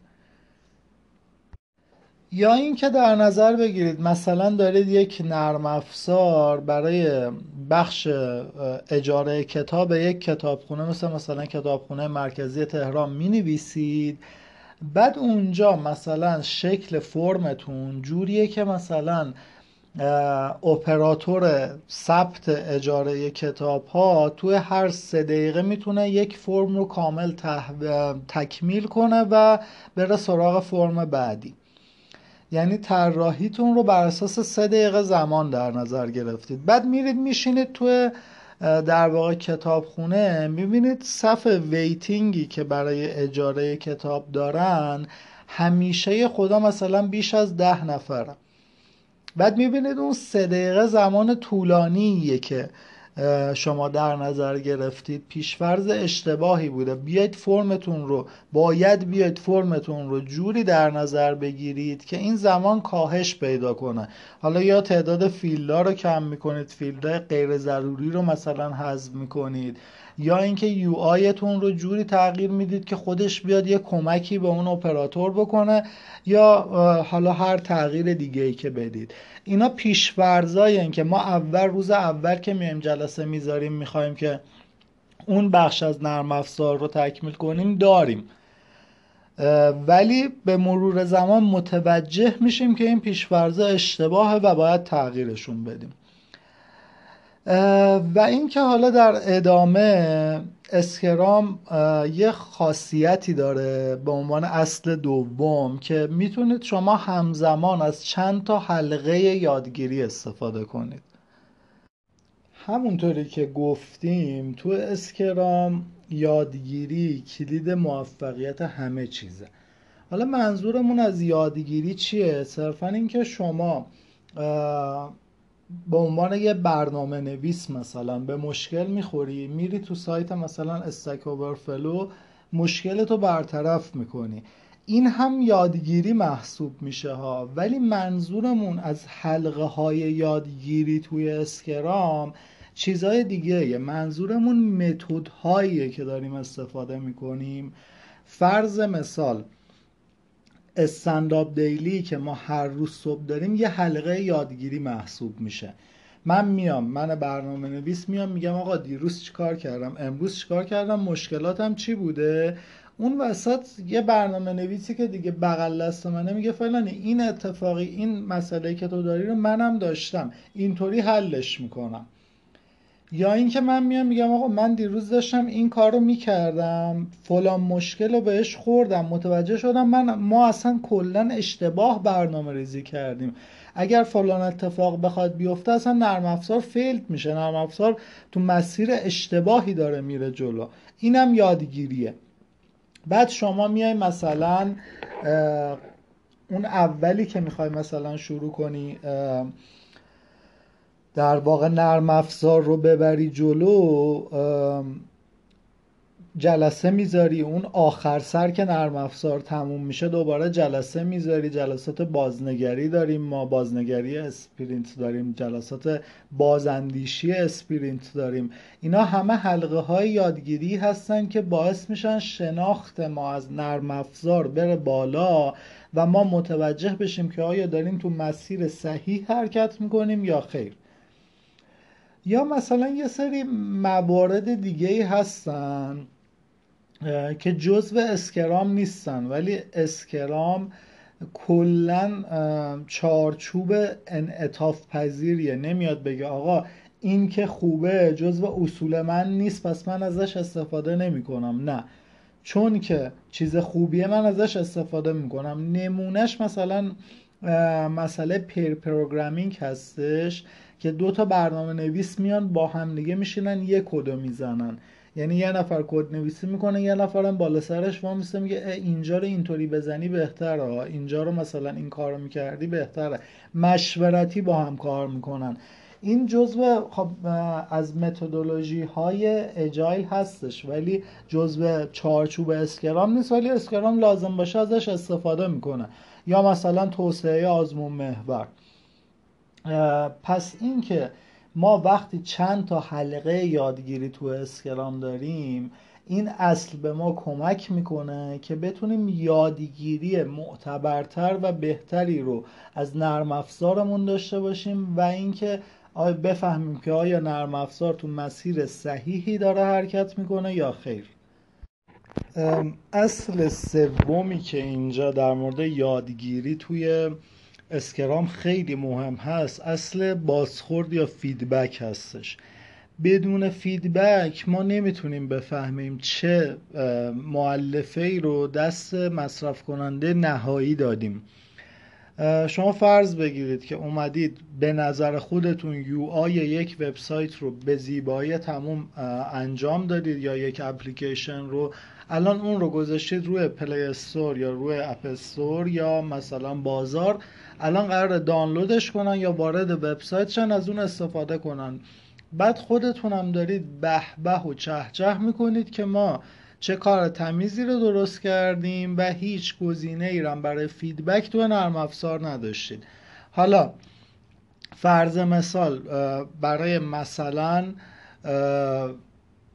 S1: یا اینکه در نظر بگیرید مثلا دارید یک نرم افزار برای بخش اجاره کتاب یک کتابخونه مثل مثلا کتابخونه مرکزی تهران می نویسید بعد اونجا مثلا شکل فرمتون جوریه که مثلا اپراتور ثبت اجاره کتاب ها توی هر سه دقیقه می‌تونه یک فرم رو کامل تکمیل کنه و بره سراغ فرم بعدی. یعنی طراحیتون رو بر اساس سه دقیقه زمان در نظر گرفتید. بعد میرید میشینید توی در واقع کتابخونه می‌بینید صف ویتینگی که برای اجاره کتاب دارن همیشه خدا مثلا بیش از ده نفره. بعد می‌بینید اون سه دقیقه زمان طولانیه که شما در نظر گرفتید. پیشفرض اشتباهی بوده. بیاید فرمتون رو باید بیاید فرمتون رو جوری در نظر بگیرید که این زمان کاهش پیدا کنه. حالا یا تعداد فیلدها رو کم می‌کنید فیلدهای غیر ضروری رو مثلا حذف می‌کنید. یا اینکه UI تون رو جوری تغییر می‌دید که خودش بیاد یه کمکی به اون اپراتور بکنه یا حالا هر تغییر دیگه ای که بدید. اینا پیشورزای که ما اول روز اول که میایم جلسه می‌ذاریم می‌خوایم که اون بخش از نرم افزار رو تکمیل کنیم داریم. ولی به مرور زمان متوجه میشیم که این پیشورزه اشتباهه و باید تغییرشون بدیم. و اینکه حالا در ادامه اسکرام یه خاصیتی داره به عنوان اصل دوم که می‌تونید شما همزمان از چند تا حلقه یادگیری استفاده کنید همونطوری که گفتیم تو اسکرام یادگیری کلید موفقیت همه چیزه حالا منظورمون از یادگیری چیه؟ صرفا اینکه شما به عنوان یه برنامه نویس مثلا به مشکل می‌خوری میری تو سایت مثلا استک اوورفلو مشکلتو برطرف می‌کنی. این هم یادگیری محسوب میشه ها. ولی منظورمون از حلقه های یادگیری توی اسکرام چیزای دیگه منظورمون متد که داریم استفاده می‌کنیم. فرض مثال استنداپ دیلی که ما هر روز صبح داریم یه حلقه یادگیری محسوب میشه. من میام من برنامه نویس میام میگم آقا دیروز چیکار کردم؟ امروز چیکار کردم؟ مشکلاتم چی بوده؟ اون وسط یه برنامه نویسی که دیگه بغل دست منه میگه فلانی این اتفاقی این مسئله که تو داری رو منم داشتم. اینطوری حلش می‌کنم. یا اینکه من میام میگم آقا من دیروز داشتم این کار رو می‌کردم فلان مشکل رو بهش خوردم متوجه شدم من ما اصلا کلا اشتباه برنامه ریزی کردیم. اگر فلان اتفاق بخواد بیفته اصلا نرم افزار فیلد میشه. نرم افزار تو مسیر اشتباهی داره میره جلو. اینم یادگیریه. بعد شما میای مثلا اون اولی که می‌خوای مثلا شروع کنی در واقع نرم افزار رو ببری جلو جلسه می‌ذاری اون آخر سر که نرم افزار تموم میشه دوباره جلسه می‌ذاری جلسات بازنگری داریم ما بازنگری sprint داریم جلسات بازاندیشی sprint داریم. اینا همه حلقه های یادگیری هستن که باعث میشن شناخت ما از نرم افزار بره بالا و ما متوجه بشیم که آیا داریم تو مسیر صحیح حرکت می‌کنیم یا خیر. یا مثلا یه سری موارد دیگه ای هستن که جزو اسکرام نیستن ولی اسکرام کلا چارچوب انعطاف پذیریه. نمیاد بگه آقا این که خوبه جزو اصول من نیست پس من ازش استفاده نمی کنم نه. چون که چیز خوبیه من ازش استفاده می‌کنم. نمونهش مثلا مسئله pair programming هستش. که دو تا برنامه نویس میان با هم دیگه میشینن یه کدو می‌زنن. یعنی یه نفر کد نویسی می‌کنه یه نفرم بالا سرش وامیسته میگه اینجا رو اینطوری بزنی بهتره. اینجا رو مثلا این کارو می‌کردی بهتره. مشورتی با هم کار می‌کنن. این جزو خب از متدولوژی های agile هستش ولی جزو چارچوب Scrum نیست ولی Scrum لازم باشه ازش استفاده می‌کنه. یا مثلا توسعه آزمون محور. پس اینکه ما وقتی چند تا حلقه یادگیری تو اسکرام داریم این اصل به ما کمک می‌کنه که بتونیم یادگیری معتبرتر و بهتری رو از نرم افزارمون داشته باشیم و اینکه آیا بفهمیم که آیا نرم افزار تو مسیر صحیحی داره حرکت می‌کنه یا خیر. اصل سومی که اینجا در مورد یادگیری توی Scrum خیلی مهم هست. اصل بازخورد یا feedback هستش. بدون feedback ما نمی‌تونیم بفهمیم چه مؤلفه ای رو دست مصرف کننده نهایی دادیم. شما فرض بگیرید که اومدید به نظر خودتون UI یک وبسایت رو به زیبایی تموم انجام دادید یا یک اپلیکیشن رو. الان اون رو گذاشتید روی Play Store یا روی App Store یا مثلا بازار. الان قرار دانلودش کنن یا وارد وبسایت شن از اون استفاده کنن. بعد خودتونم دارید به به و چه چه می‌کنید که ما چه کار تمیزی رو درست کردیم و هیچ گزینه ای برای feedback تو نرم افزار نداشتید. حالا فرض مثال برای مثلا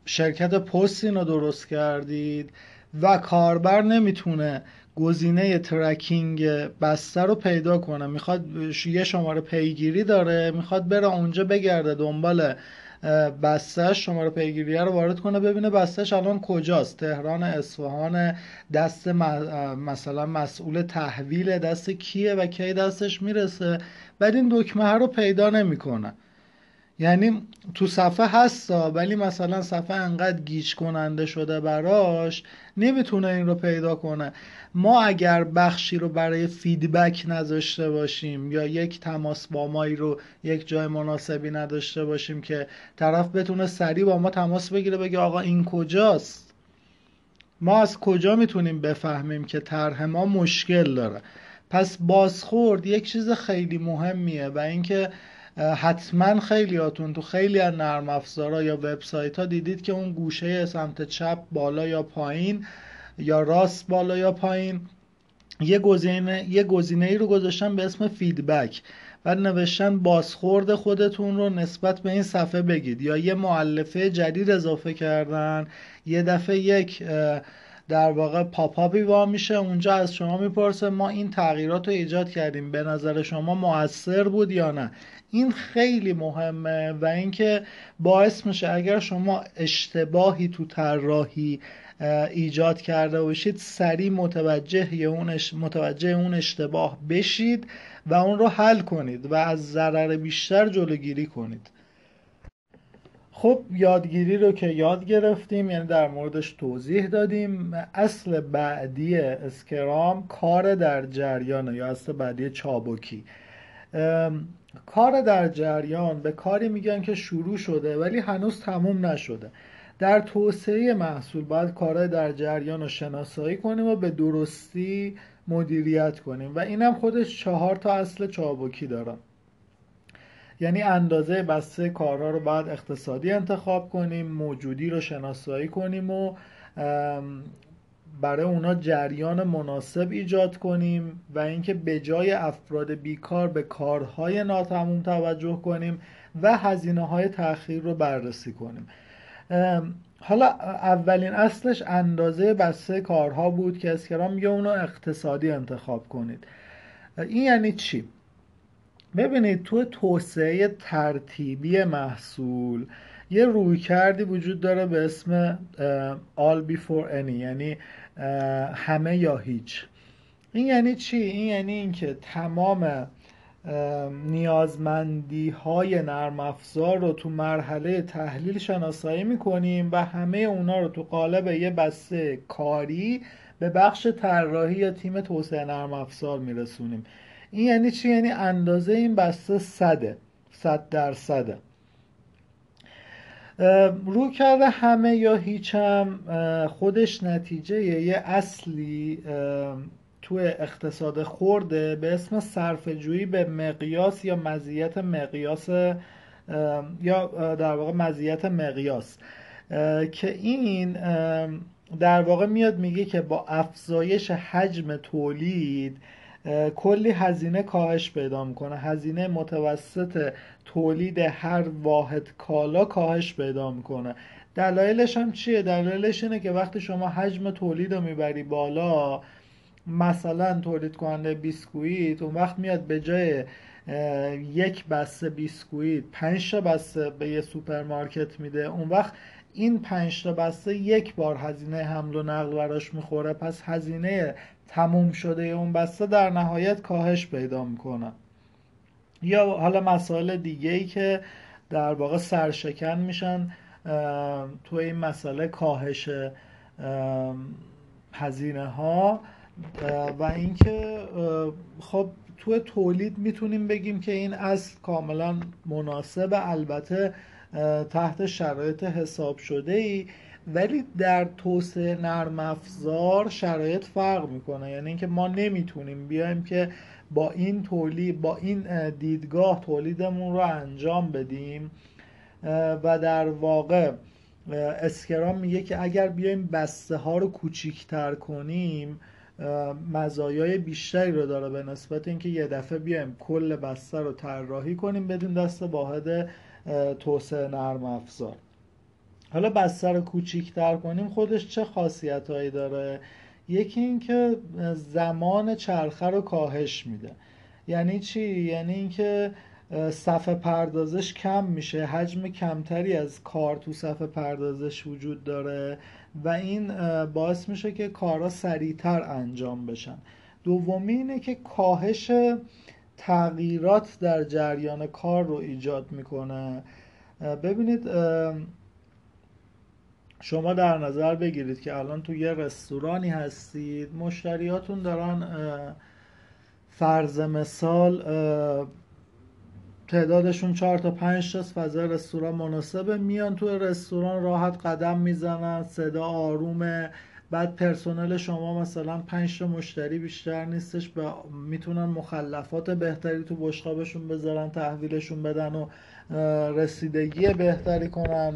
S1: شرکت پست رو درست کردید و کاربر نمی‌تونه گزینه ترکینگ بسته رو پیدا کنه. می‌خواد یه شماره پیگیری داره می‌خواد بره اونجا بگرده دنبال بستش شماره پیگیری رو وارد کنه ببینه بستش الان کجاست. تهران اصفهان دست مثلا مسئول تحویل دست کیه و کی دستش می‌رسه. بعد این دکمه رو پیدا نمی‌کنه. یعنی تو صفحه هستا ولی مثلا صفحه انقدر گیج کننده شده براش نمی‌تونه این رو پیدا کنه. ما اگر بخشی رو برای فیدبک نذاشته باشیم یا یک تماس با مایی رو یک جای مناسبی نداشته باشیم که طرف بتونه سریع با ما تماس بگیره بگه آقا این کجاست؟ ما از کجا می‌تونیم بفهمیم که طرح ما مشکل داره؟ پس بازخورد یک چیز خیلی مهمیه و اینکه حتما خیلیاتون تو خیلی از نرم افزارا یا وبسایت ها دیدید که اون گوشه سمت چپ بالا یا پایین یا راست بالا یا پایین یه گزینه یه گزینه ای رو گذاشتن به اسم فیدبک بعد نوشتن بازخورد خودتون رو نسبت به این صفحه بگید یا یه معلفه جدید اضافه کردن یه دفعه یک در واقع پاپاپی وا میشه. اونجا از شما می‌پرسه ما این تغییرات رو ایجاد کردیم. به نظر شما موثر بود یا نه؟ این خیلی مهمه و اینکه باعث میشه اگر شما اشتباهی تو طراحی ایجاد کرده باشید سریع متوجه اون متوجه اون اشتباه بشید و اون رو حل کنید و از ضرر بیشتر جلوگیری کنید. خب یادگیری رو که یاد گرفتیم یعنی در موردش توضیح دادیم. اصل بعدی اسکرام کار در جریان یا اصل بعدی چابکی. کار در جریان به کاری میگن که شروع شده ولی هنوز تموم نشده. در توسعه محصول باید کارهای در جریان رو شناسایی کنیم و به درستی مدیریت کنیم. و اینم خودش چهار تا اصل چابکی داره یعنی اندازه بسته کارها رو باید اقتصادی انتخاب کنیم موجودی رو شناسایی کنیم و برای اونا جریان مناسب ایجاد کنیم و اینکه به جای افراد بیکار به کارهای ناتموم توجه کنیم و هزینه های تأخیر رو بررسی کنیم حالا اولین اصلش اندازه بسته کارها بود که اسکرام میگه اونو اقتصادی انتخاب کنید این یعنی چی؟ ببینید تو توسعه ترتیبی محصول یه روی کردی وجود داره به اسم all before any یعنی همه یا هیچ این یعنی چی؟ این یعنی اینکه تمام نیازمندی های نرم افزار رو تو مرحله تحلیل شناسایی می‌کنیم و همه اونا رو تو قالب یه بسته کاری به بخش طراحی یا تیم توسعه نرم افزار میرسونیم این یعنی چی؟ یعنی اندازه این بسته صده. صد درصده. رو کرده همه یا هیچم خودش نتیجه یه اصلی تو اقتصاد خورده به اسم صرفه‌جویی به مقیاس یا مزیت مقیاس یا در واقع مزیت مقیاس. که این در واقع میاد میگه که با افزایش حجم تولید کلی هزینه کاهش پیدا می‌کنه. هزینه متوسط تولید هر واحد کالا کاهش پیدا می‌کنه. دلایلش هم چیه؟ دلایلش اینه که وقتی شما حجم تولید رو می‌بری بالا مثلا تولید کننده بیسکویت اون وقت میاد به جای یک بسته بیسکویت پنج تا بسته به یه سوپرمارکت میده. اون وقت این پنج تا بسته یک بار هزینه حمل و نقل براش می‌خوره. پس هزینه تموم شده اون بسته در نهایت کاهش پیدا می‌کنه. یا حالا مسائل دیگه ای که در واقع سرشکن میشن تو این مسئله کاهش هزینه ها و اینکه خب تو تولید می‌تونیم بگیم که این اصل کاملا مناسب البته تحت شرایط حساب شده ای ولی در توسعه نرم افزار شرایط فرق می‌کنه. یعنی اینکه ما نمی‌تونیم بیایم که با این تولید با این دیدگاه تولیدمون رو انجام بدیم. و در واقع اسکرام میگه که اگر بیایم بسته ها رو کوچیکتر کنیم مزایای بیشتری رو داره به نسبت اینکه یه دفعه بیایم کل بسته رو طراحی کنیم بدون دست واحد توسعه نرم افزار. حالا بسته رو کوچیکتر کنیم خودش چه خاصیت هایی داره؟ یکی اینکه زمان چرخه رو کاهش میده. یعنی چی؟ یعنی اینکه صفحه پردازش کم میشه حجم کمتری از کار تو صفحه پردازش وجود داره و این باعث میشه که کارا سریعتر انجام بشن. دومی اینه که کاهش تغییرات در جریان کار رو ایجاد می‌کنه. ببینید شما در نظر بگیرید که الان تو یه رستورانی هستید مشتریاتون دارن فرض مثال تعدادشون چهار تا پنج تاست فضای رستوران مناسبه میان تو رستوران راحت قدم می‌زنن صدا آرومه بعد پرسنل شما مثلا پنج تا مشتری بیشتر نیستش و می‌تونن مخلفات بهتری تو بشقابشون بذارن تحویلشون بدن و رسیدگی بهتری کنن.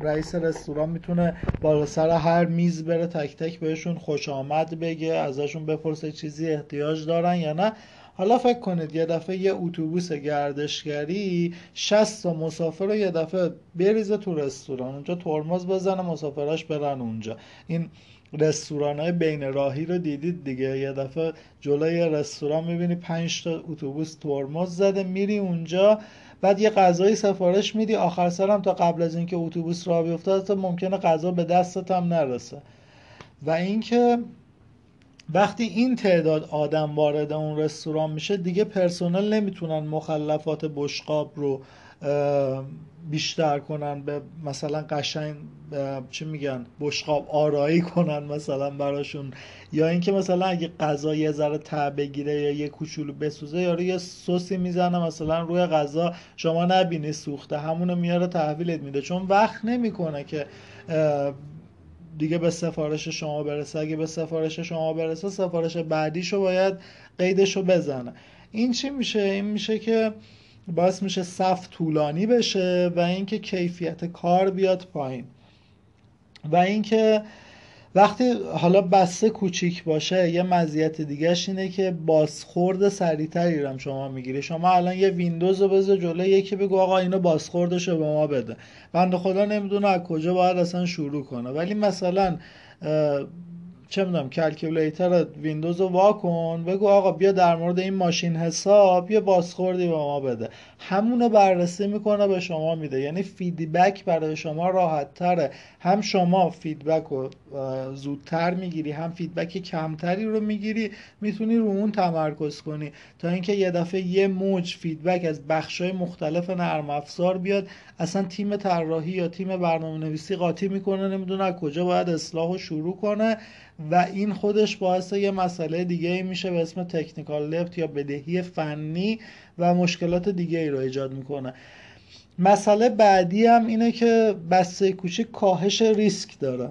S1: رئیس رستوران می‌تونه بالا سر هر میز بره تک تک بهشون خوش آمد بگه ازشون بپرسه چیزی احتیاج دارن یا نه. حالا فکر کنید یه دفعه یه اتوبوس گردشگری 60 تا مسافر رو یه دفعه بریزه تو رستوران. اونجا ترمز بزنه مسافراش برن اونجا. این رستوران های بین راهی رو دیدید دیگه؟ یه دفعه جلوی رستوران می‌بینی 5 تا اتوبوس ترمز زده میری اونجا بعد یه غذایی سفارش میدی آخر سرم تا قبل از اینکه اتوبوس راه بیفته تا ممکنه غذا به دستت هم نرسه. و اینکه وقتی این تعداد آدم وارد اون رستوران میشه دیگه پرسنل نمی‌تونن مخلفات بشقاب رو بیشتر کنن به مثلا قشنگ چی میگن بشقاب آرایی کنن مثلا براشون. یا اینکه مثلا اگه غذا یه ذره ته بگیره یا یه کوچولو بسوزه یا یه سوسی می‌زنه مثلا روی غذا شما نبینی سوخته همونو میاره تحویلت میده. چون وقت نمی‌کنه که دیگه به سفارش شما برسه. اگه به سفارش شما برسه سفارش بعدیشو باید قیدشو بزنه. این چی میشه؟ این میشه که باعث میشه صف طولانی بشه و اینکه کیفیت کار بیاد پایین. و اینکه وقتی حالا بسته کوچیک باشه یه مزیت دیگهش اینه که بازخورد سریعتری رو شما می‌گیری. شما الان یه ویندوز رو بذار جلو یکی بگو آقا اینو بازخوردش رو به ما بده. بنده خدا نمی‌دونه از کجا باید اصلا شروع کنه. ولی مثلا چه می‌دونم calculator ویندوز رو وا کن بگو آقا بیا در مورد این ماشین حساب یه بازخوردی به ما بده. همونو بررسی می‌کنه به شما میده. یعنی feedback برای شما راحت تره. هم شما feedback رو زودتر می‌گیری هم feedback کمتری رو می‌گیری می‌تونی رو اون تمرکز کنی. تا اینکه یه دفعه یه موج feedback از بخشای مختلف نرم افزار بیاد. اصلا تیم طراحی یا تیم برنامه نویسی قاطی می‌کنه نمی‌دونه کجا باید اصلاح و شروع کنه. و این خودش باعث یه مسئله دیگه میشه به اسم تکنیکال لفت یا بدهی فنی و مشکلات دیگه ای رو ایجاد می‌کنه. مسئله بعدی هم اینه که بسته کوچیک کاهش ریسک داره.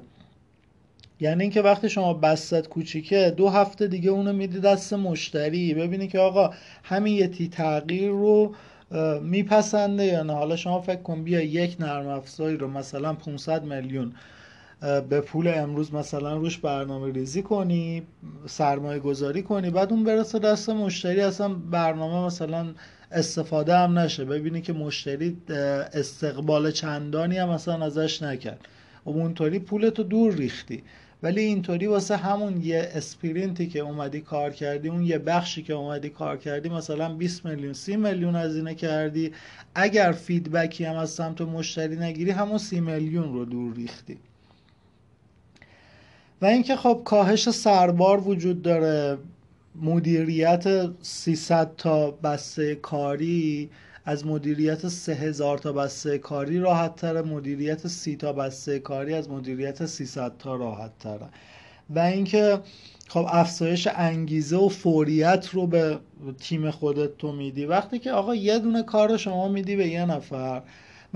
S1: یعنی اینکه وقتی شما بستت کوچیکه دو هفته دیگه اونو میدی دست مشتری ببینی که آقا همین یه تی تغییر رو میپسنده یا نه. حالا شما فکر کن بیا یک نرم افزاری رو مثلا 500 میلیون به پول امروز مثلا روش برنامه ریزی کنی سرمایه گذاری کنی بعد اون برسه دست مشتری اصلا برنامه مثلا استفاده هم نشه. ببینی که مشتری استقبال چندانی هم مثلا ازش نکرد. و اونطوری پولتو دور ریختی. ولی اینطوری واسه همون یه sprint ی که اومدی کار کردی اون یه بخشی که اومدی کار کردی مثلا 20 میلیون 30 میلیون هزینه کردی. اگر feedback ی هم از سمت مشتری نگیری همون 30 میلیون رو دور ریختی. و اینکه خب کاهش سربار وجود داره مدیریت 300 تا بسته کاری از مدیریت 3000 تا بسته کاری راحت تره مدیریت 30 تا بسته کاری از مدیریت 300 تا راحت تره. و اینکه خب افزایش انگیزه و فوریت رو به تیم خودت تو میدی. وقتی که آقا یه دونه کار رو شما میدی به یه نفر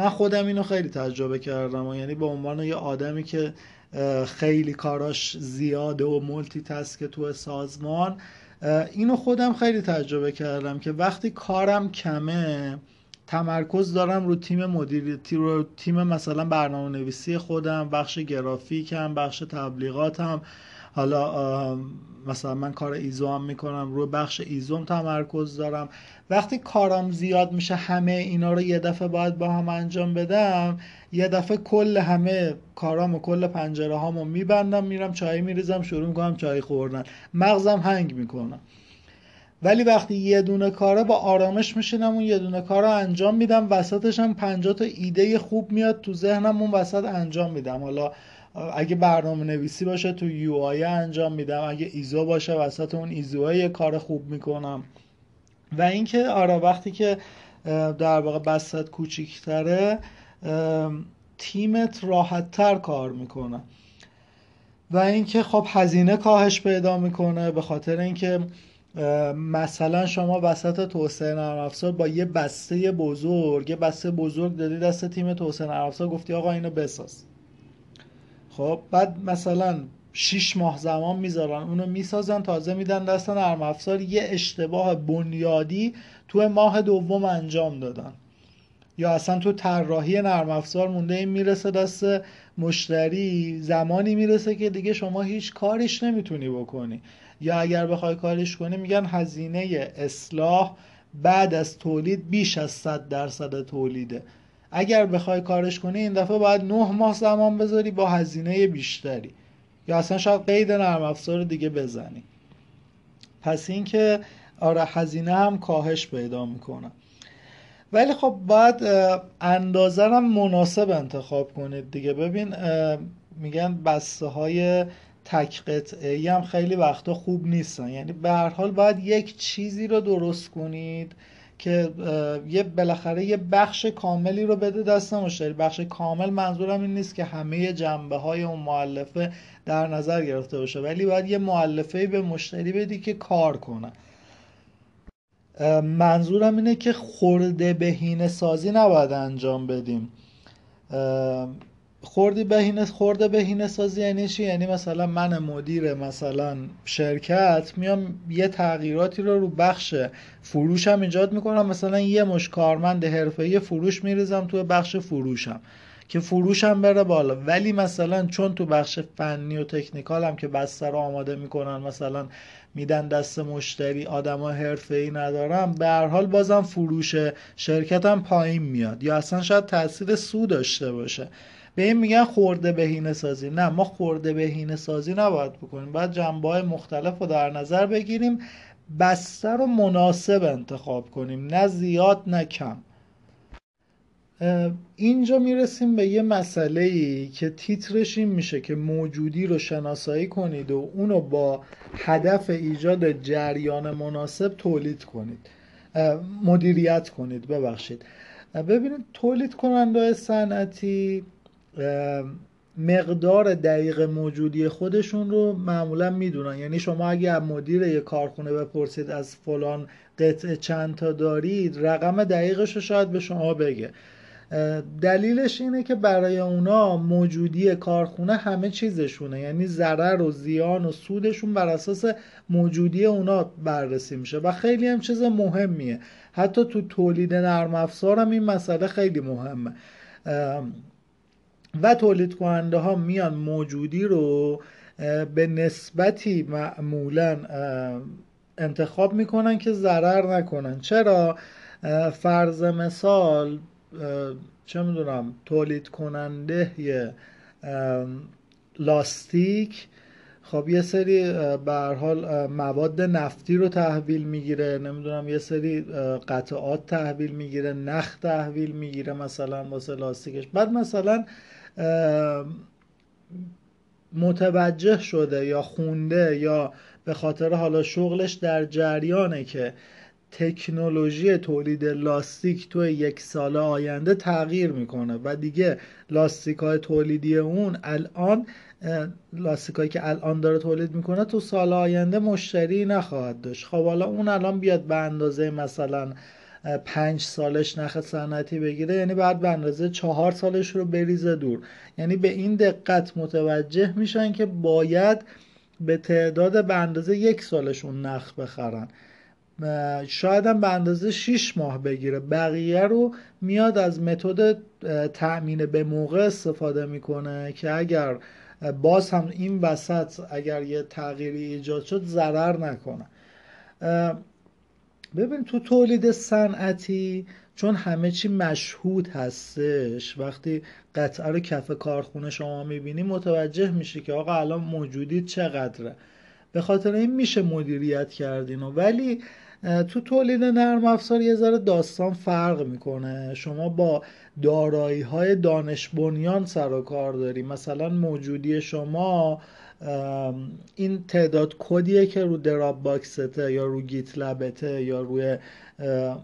S1: من خودم اینو خیلی تجربه کردم و یعنی به عنوان یه آدمی که خیلی کاراش زیاده و multitask تو سازمان اینو خودم خیلی تجربه کردم که وقتی کارم کمه تمرکز دارم رو تیم مدیریتی رو تیم مثلا برنامه نویسی خودم بخش گرافیکم بخش تبلیغاتم. حالا مثلا من کار ایزو هم می‌کنم روی بخش ایزوم تمرکز دارم. وقتی کارم زیاد میشه همه اینا رو یه دفعه باید با هم انجام بدم یه دفعه کل همه کارام و کل پنجره هامو میبندم میرم چای میریزم شروع می‌کنم چای خوردن. مغزم هنگ می‌کنم ولی وقتی یه دونه کاره با آرامش میشینم اون یه دونه کار رو انجام میدم وسطش هم پنجاه تا ایده خوب میاد تو ذهنم اون وسط انجام میدم. حالا اگه برنامه نویسی باشه تو یو آی انجام میدم اگه ایزو باشه وسط اون ایزو یه کار خوب می‌کنم. و اینکه آره وقتی که در واقع بسط کوچیکتره تیمت راحت تر کار می‌کنه. و اینکه خب هزینه کاهش پیدا می‌کنه به خاطر اینکه مثلا شما وسط توسعه نرم افزار با یه بسته بزرگ یه بسته بزرگ دادی دست تیم توسعه نرم افزار گفتی آقا اینو بساز. خب بعد مثلا شیش ماه زمان می‌ذارن اونو می‌سازن تازه میدن دست نرم افزار یه اشتباه بنیادی تو ماه دوم انجام دادن. یا اصلا تو طراحی نرم افزار مونده این می‌رسه دست مشتری زمانی می‌رسه که دیگه شما هیچ کارش نمی‌تونی بکنی. یا اگر بخوای کارش کنی میگن هزینه اصلاح بعد از تولید بیش از 100 درصد تولیده. اگر بخوای کارش کنی این دفعه باید 9 ماه زمان بذاری با هزینه بیشتری. یا اصلا شاید قید نرم افزار دیگه بزنی. پس اینکه آره هزینه هم کاهش پیدا می‌کنه. ولی خب باید اندازه هم مناسب انتخاب کنید دیگه. ببین میگن بسته های تک قطعه هم خیلی وقتا خوب نیستن. یعنی به هر حال باید یک چیزی رو درست کنید. که یه بالاخره یه بخش کاملی رو بده دست مشتری. بخش کامل منظورم این نیست که همه جنبه های اون معلفه در نظر گرفته باشه ولی باید یه معلفه به مشتری بدی که کار کنه. منظورم اینه که خورده بهینه سازی نباید انجام بدیم. خوردی بهینه خورده بهینه سازی یعنی چی؟ یعنی مثلا من مدیر مثلا شرکت میام یه تغییراتی رو رو بخش فروشم ایجاد می‌کنم. مثلا یه مش کارمند حرفه‌ای فروش میریزم تو بخش فروشم که فروش هم بره بالا. ولی مثلا چون تو بخش فنی و تکنیکال هم که بستر رو آماده می‌کنن مثلا میدن دست مشتری آدما ای ندارم به هر حال بازم فروش شرکت هم پایین میاد. یا اصلا شاید تاثیر سو داشته باشه. به این میگن خورده بهینه سازی. نه ما خورده بهینه سازی نباید بکنیم. باید جنبه های مختلف رو در نظر بگیریم بستر رو مناسب انتخاب کنیم نه زیاد نه کم. اینجا می‌رسیم به یه مسئله ای که تیترش این میشه که موجودی رو شناسایی کنید و اونو با هدف ایجاد جریان مناسب تولید کنید. مدیریت کنید ببخشید. ببینید تولید کننده صنعتی مقدار دقیق موجودی خودشون رو معمولا می‌دونن. یعنی شما اگه مدیر یه کارخونه بپرسید از فلان قطعه چند تا دارید رقم دقیقش رو شاید به شما بگه. دلیلش اینه که برای اونا موجودی کارخونه همه چیزشونه. یعنی ضرر و زیان و سودشون بر اساس موجودی اونا بررسی میشه. و خیلی هم چیز مهمیه. حتی تو تولید نرم افزار هم این مسئله خیلی مهمه. و تولید کننده ها میان موجودی رو به نسبتی معمولا انتخاب می‌کنن که ضرر نکنن. چرا؟ فرض مثال چه می‌دونم تولید کننده لاستیک خب یه سری به حال مواد نفتی رو تحویل می‌گیره نمی‌دونم یه سری قطعات تحویل می‌گیره نخ تحویل می‌گیره مثلا واسه لاستیکش. بعد مثلا متوجه شده یا خونده یا به خاطر حالا شغلش در جریانه که تکنولوژی تولید لاستیک تو یک سال آینده تغییر می‌کنه و دیگه لاستیک های تولیدی اون الان لاستیک هایی که الان داره تولید می‌کنه تو سال آینده مشتری نخواهد داشت. خب حالا اون الان بیاد به اندازه مثلا پنج سالش نخ صنعتی بگیره یعنی بعد به اندازه چهار سالش رو بریزه دور. یعنی به این دقت متوجه میشن که باید به تعداد به اندازه یک سالشون نخ بخرن. شاید هم به اندازه 6 ماه بگیره. بقیه رو میاد از متد تأمین به موقع استفاده می‌کنه که اگر باز هم این وسط اگر یه تغییری ایجاد شد ضرر نکنه. ببین تو تولید صنعتی چون همه چی مشهود هستش وقتی قطعه رو کف کارخونه شما می‌بینی متوجه میشه که آقا الان موجودی چقدره. به خاطر این میشه مدیریت کردین ولی تو تولید نرم افزار یه ذره داستان فرق می‌کنه. شما با دارایی های دانش بنیان سر و کار داری. مثلا موجودی شما این تعداد کدیه که رو دراب باکسته یا رو گیت لبته یا روی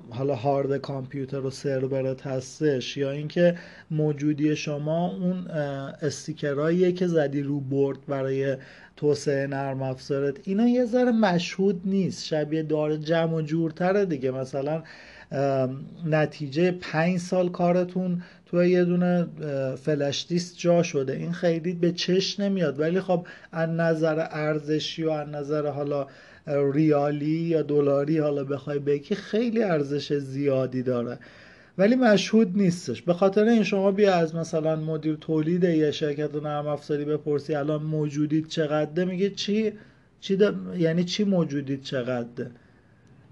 S1: حالا هارد کامپیوتر و سرورت هستش یا اینکه موجودی شما اون استیکرهاییه که زدی رو برد برای توسعه نرم افزارت اینا یه ذره مشهود نیست شبیه داره جمع و جورتره دیگه. مثلا نتیجه پنج سال کارتون تو یه دونه فلش دیست جا شده. این خیلی به چش نمیاد. ولی خب از نظر ارزشی و از نظر حالا ریالی یا دلاری حالا بخوای بگی خیلی ارزش زیادی داره. ولی مشهود نیستش. به خاطر این شما بیا از مثلا مدیر تولید یه شرکت نرم افزاری بپرسی. الان موجودید چقدره؟ میگه چی؟ چی یعنی چی موجودید چقدره؟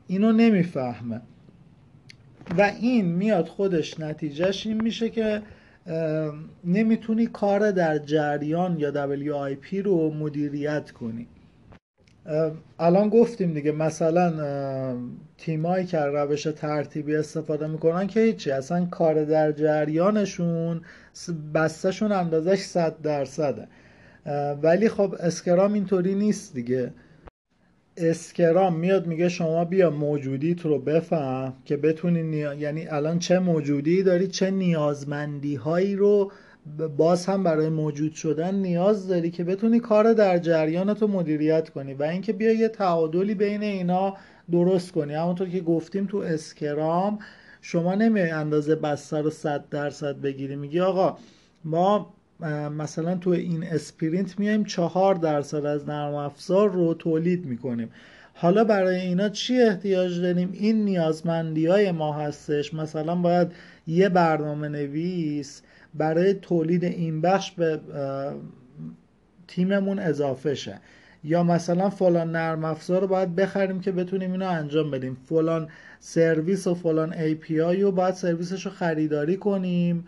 S1: اینو نمی‌فهمه. و این میاد خودش نتیجهش این میشه که نمی‌تونی کار در جریان یا WIP رو مدیریت کنی. الان گفتیم دیگه مثلا تیمایی که روش ترتیبی استفاده می‌کنن که هیچی اصلا کار در جریانشون بستشون اندازش صد درصده. ولی خب اسکرام اینطوری نیست دیگه. اسکرام میاد میگه شما بیا موجودیت رو بفهم که بتونی یعنی الان چه موجودی داری چه نیازمندی هایی رو باز هم برای موجود شدن نیاز داری که بتونی کار در جریانت رو مدیریت کنی و اینکه بیا یه تعادلی بین اینا درست کنی. همونطور که گفتیم تو Scrum شما نمیای اندازه بستر رو صد درصد بگیری. میگی آقا ما مثلا تو این sprint میایم چهار درصد از نرم افزار رو تولید می‌کنیم. حالا برای اینا چی احتیاج داریم؟ این نیازمندی های ما هستش. مثلا باید یه برنامه نویس برای تولید این بخش به تیممون اضافه شه. یا مثلا فلان نرم افزار رو باید بخریم که بتونیم اینو انجام بدیم. فلان سرویس و فلان API رو باید سرویسش رو خریداری کنیم.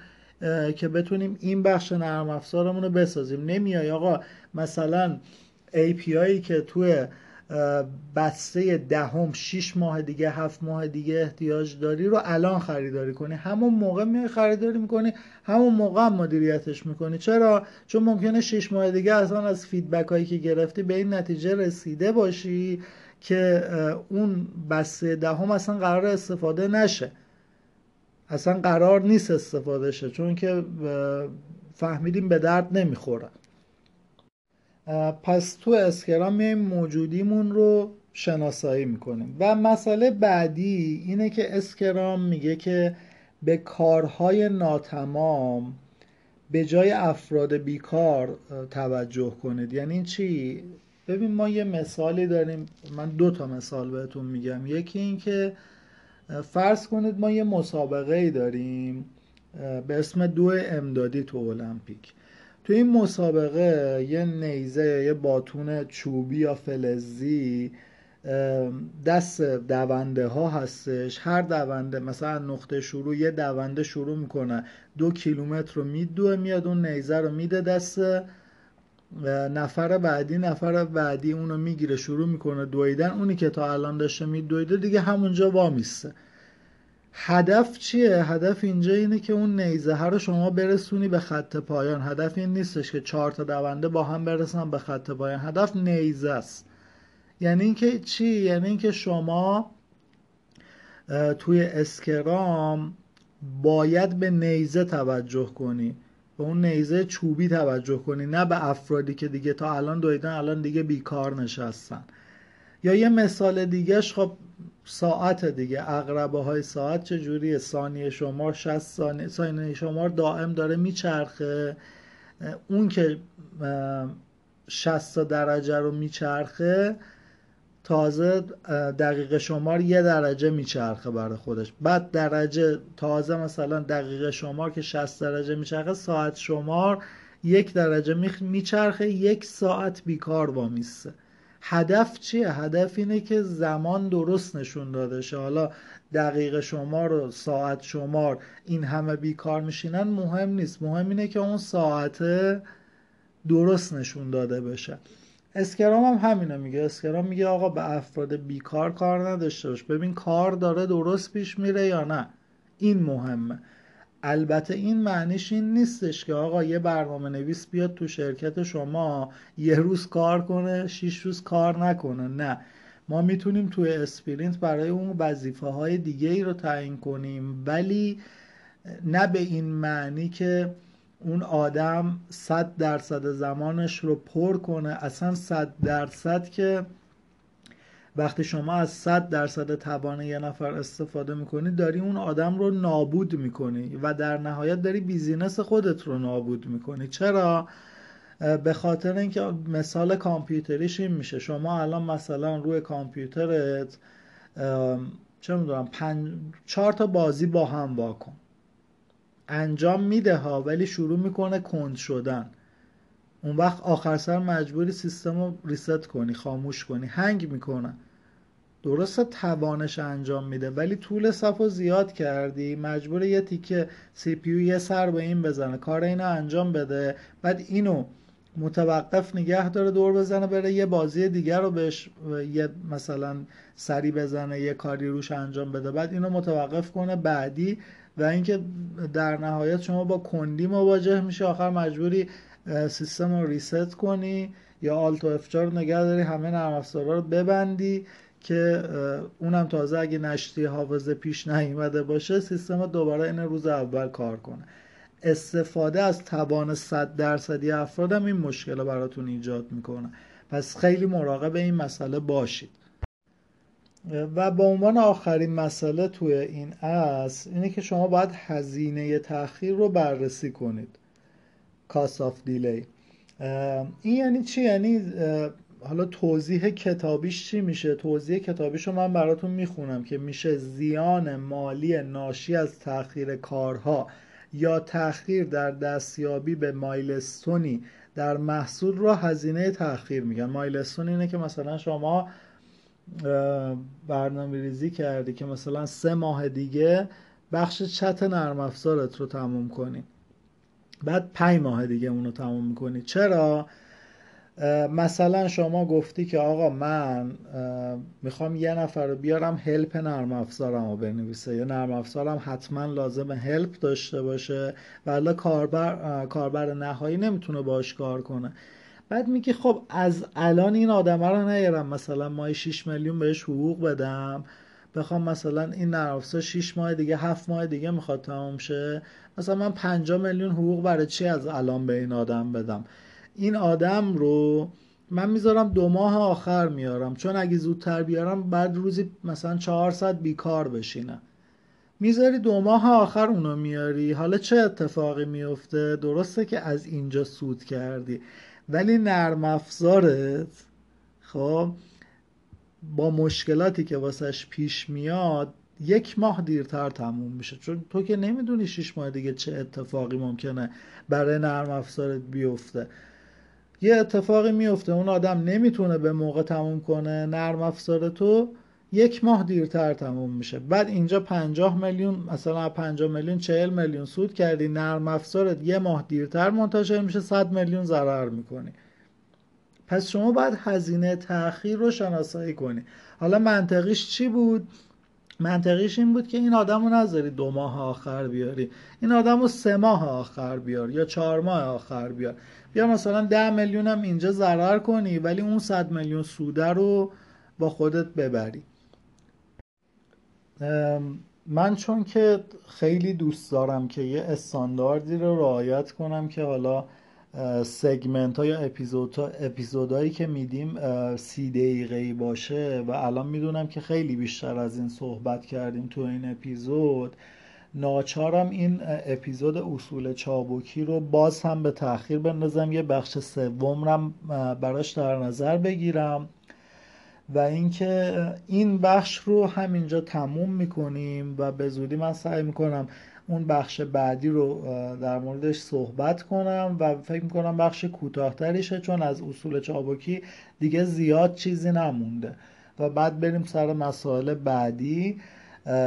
S1: که بتونیم این بخش نرم افزارمون رو بسازیم. نمیای آقا مثلا API که توی بسته دهم 6 ماه دیگه هفت ماه دیگه احتیاج داری رو الان خریداری کنی. همون موقع میای خریداری می‌کنی همون موقع هم مدیریتش می‌کنی. چرا؟ چون ممکنه 6 ماه دیگه اصلا از فیدبک هایی که گرفتی به این نتیجه رسیده باشی که اون بسته دهم اصلا قرار استفاده نشه. اصلا قرار نیست استفاده شه چون که فهمیدیم به درد نمی‌خوره. پس تو اسکرام میایم موجودیمون رو شناسایی می‌کنیم. و مسئله بعدی اینه که اسکرام میگه که به کارهای ناتمام به جای افراد بیکار توجه کنید. یعنی چی؟ ببین ما یه مثالی داریم. من دو تا مثال بهتون میگم. یکی این که فرض کنید ما یه مسابقه ای داریم به اسم دو امدادی تو المپیک. تو این مسابقه یه نیزه یه باتون چوبی یا فلزی دست دونده ها هستش. هر دونده مثلا نقطه شروع یه دونده شروع می‌کنه. دو کیلومتر رو میدوه میاد اون نیزه رو میده دست نفر بعدی نفر بعدی اونو می‌گیره شروع می‌کنه دویدن. اونی که تا الان داشته میدویده دیگه همونجا وامیسته. هدف چیه؟ هدف اینجا اینه که اون نیزه رو شما برسونی به خط پایان. هدف این نیستش که چهار تا دونده با هم برسن به خط پایان. هدف نیزه است. یعنی اینکه چی؟ یعنی اینکه شما توی اسکرام باید به نیزه توجه کنی. به اون نیزه چوبی توجه کنی نه به افرادی که دیگه تا الان دویدن الان دیگه بیکار نشستن. یا یه مثال دیگهش خب ساعت دیگه اقربه های ساعت چجوریه ثانیه شمار 60 ثانیه ثانیه شمار دائم داره میچرخه. اون که 60 درجه رو میچرخه تازه دقیقه شمار یه درجه میچرخه برای خودش. بعد درجه تازه مثلا دقیقه شمار که 60 درجه میچرخه ساعت شمار یک درجه میچرخه یک ساعت بیکار وامیسته هدف چیه؟ هدف اینه که زمان درست نشون داده شه. حالا دقیقه شمار و ساعت شمار این همه بیکار میشینن مهم نیست. مهم اینه که اون ساعته درست نشون داده بشه. Scrum هم همینه میگه. Scrum میگه آقا به افراد بیکار کار نداشته باش. ببین کار داره درست پیش میره یا نه. این مهمه. البته این معنیش این نیستش که آقا یه برنامه نویس بیاد تو شرکت شما یه روز کار کنه شیش روز کار نکنه. نه. ما می‌تونیم توی sprint برای اون وظیفه های دیگه ای رو تعیین کنیم ولی نه به این معنی که اون آدم صد درصد زمانش رو پر کنه. اصلا صد درصد که وقتی شما از 100 درصد توان یه نفر استفاده می‌کنی داری اون آدم رو نابود می‌کنی و در نهایت داری بیزینس خودت رو نابود می‌کنی. چرا؟ به خاطر اینکه مثال کامپیوتریش این میشه. شما الان مثلا روی کامپیوترت چه می‌دونم پنج... چهار تا بازی با هم واکن انجام میده ها ولی شروع می‌کنه کند شدن. اون وقت آخر سر مجبوری سیستم رو ریست کنی خاموش کنی هنگ می‌کنه. درسته توانش انجام میده ولی طول صف زیاد کردی مجبور یه تیکه سی پی یه سر به این بزنه کار اینو انجام بده. بعد اینو متوقف نگه داره دور بزنه بره یه بازی دیگر رو بهش یه مثلا سری بزنه یه کاری روش انجام بده. بعد اینو متوقف کنه بعدی و اینکه در نهایت شما با کندی مواجه میشه آخر مجبوری سیستم رو ریست کنی یا آلت و افجار نگه داری همه نرم رو ببندی که اونم تازه اگه نشتی حافظه پیش نیومده باشه سیستم دوباره این روز اول کار کنه. استفاده از توان 100 درصدی افراد هم این مشکل براتون ایجاد می‌کنه. پس خیلی مراقب این مسئله باشید. و به عنوان آخرین مسئله توی این اصل اینه که شما باید هزینه تاخیر رو بررسی کنید. کاست آف دیلی این یعنی چی؟ یعنی حالا توضیح کتابیش چی میشه؟ توضیح کتابیش رو من براتون می‌خونم که میشه زیان مالی ناشی از تاخیر کارها یا تاخیر در دستیابی به مایلستونی در محصول رو هزینه تاخیر میگن. مایلستون اینه که مثلا شما برنامه ریزی کردی که مثلا سه ماه دیگه بخش چت نرم افزارت رو تموم کنی. بعد پنج ماه دیگه اونو تموم می‌کنی. چرا؟ مثلا شما گفتی که آقا من می‌خوام یه نفر رو بیارم هلپ نرم افزارم رو بنویسه. یا نرم افزارم حتما لازم هلپ داشته باشه. ولی کاربر کاربر نهایی نمی‌تونه باش کار کنه. بعد میگه خب از الان این آدم رو نیارم مثلا مای 6 میلیون بهش حقوق بدم بخوام مثلا این نرم افزار 6 ماه دیگه 7 ماه دیگه می‌خواد تمام شه مثلا من 5 میلیون حقوق برای چی از الان به این آدم بدم؟ این آدم رو من می‌ذارم دو ماه آخر میارم چون اگه زودتر بیارم بعد روزی مثلا 400 بیکار بشینه. می‌ذاری دو ماه آخر اونو میاری؟ حالا چه اتفاقی میفته درسته که از اینجا سود کردی. ولی نرم افزارت خب با مشکلاتی که واسش پیش میاد یک ماه دیرتر تموم میشه. چون تو که نمی‌دونی شیش ماه دیگه چه اتفاقی ممکنه برای نرم افزارت بیفته. یه اتفاقی میفته اون آدم نمی‌تونه به موقع تموم کنه نرم افزار تو یک ماه دیرتر تموم میشه. بعد اینجا 50 میلیون مثلا 50 میلیون 40 میلیون سود کردی نرم افزارت یه ماه دیرتر منتشر میشه 100 میلیون ضرر می‌کنی. پس شما باید هزینه تاخیر رو شناسایی کنی. حالا منطقیش چی بود؟ منطقیش این بود که این آدم رو نذاری دو ماه آخر بیاری. این آدم رو سه ماه آخر بیار یا چهار ماه آخر بیار. یا مثلا ده میلیون هم اینجا ضرر کنی ولی اون صد میلیون سوده رو با خودت ببری. من چون که خیلی دوست دارم که یه استانداردی رو رعایت کنم که حالا سگمنت ها یا اپیزود اپیزودهایی که میدیم سی دقیقه باشه و الان می‌دونم که خیلی بیشتر از این صحبت کردیم تو این اپیزود ناچارم این اپیزود اصول چابکی رو باز هم به تاخیر بندازم یه بخش سوم رم براش در نظر بگیرم. و اینکه این بخش رو همینجا تموم می‌کنیم و به زودی من سعی می‌کنم اون بخش بعدی رو در موردش صحبت کنم و فکر می‌کنم بخش کوتاهتریشه چون از اصول چابکی دیگه زیاد چیزی نمونده. و بعد بریم سر مسائل بعدی.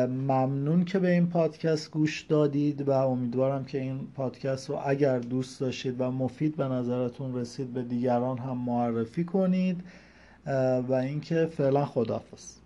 S1: ممنون که به این پادکست گوش دادید و امیدوارم که این پادکست رو اگر دوست داشتید و مفید به نظرتون رسید به دیگران هم معرفی کنید. و اینکه فعلا خداحافظ.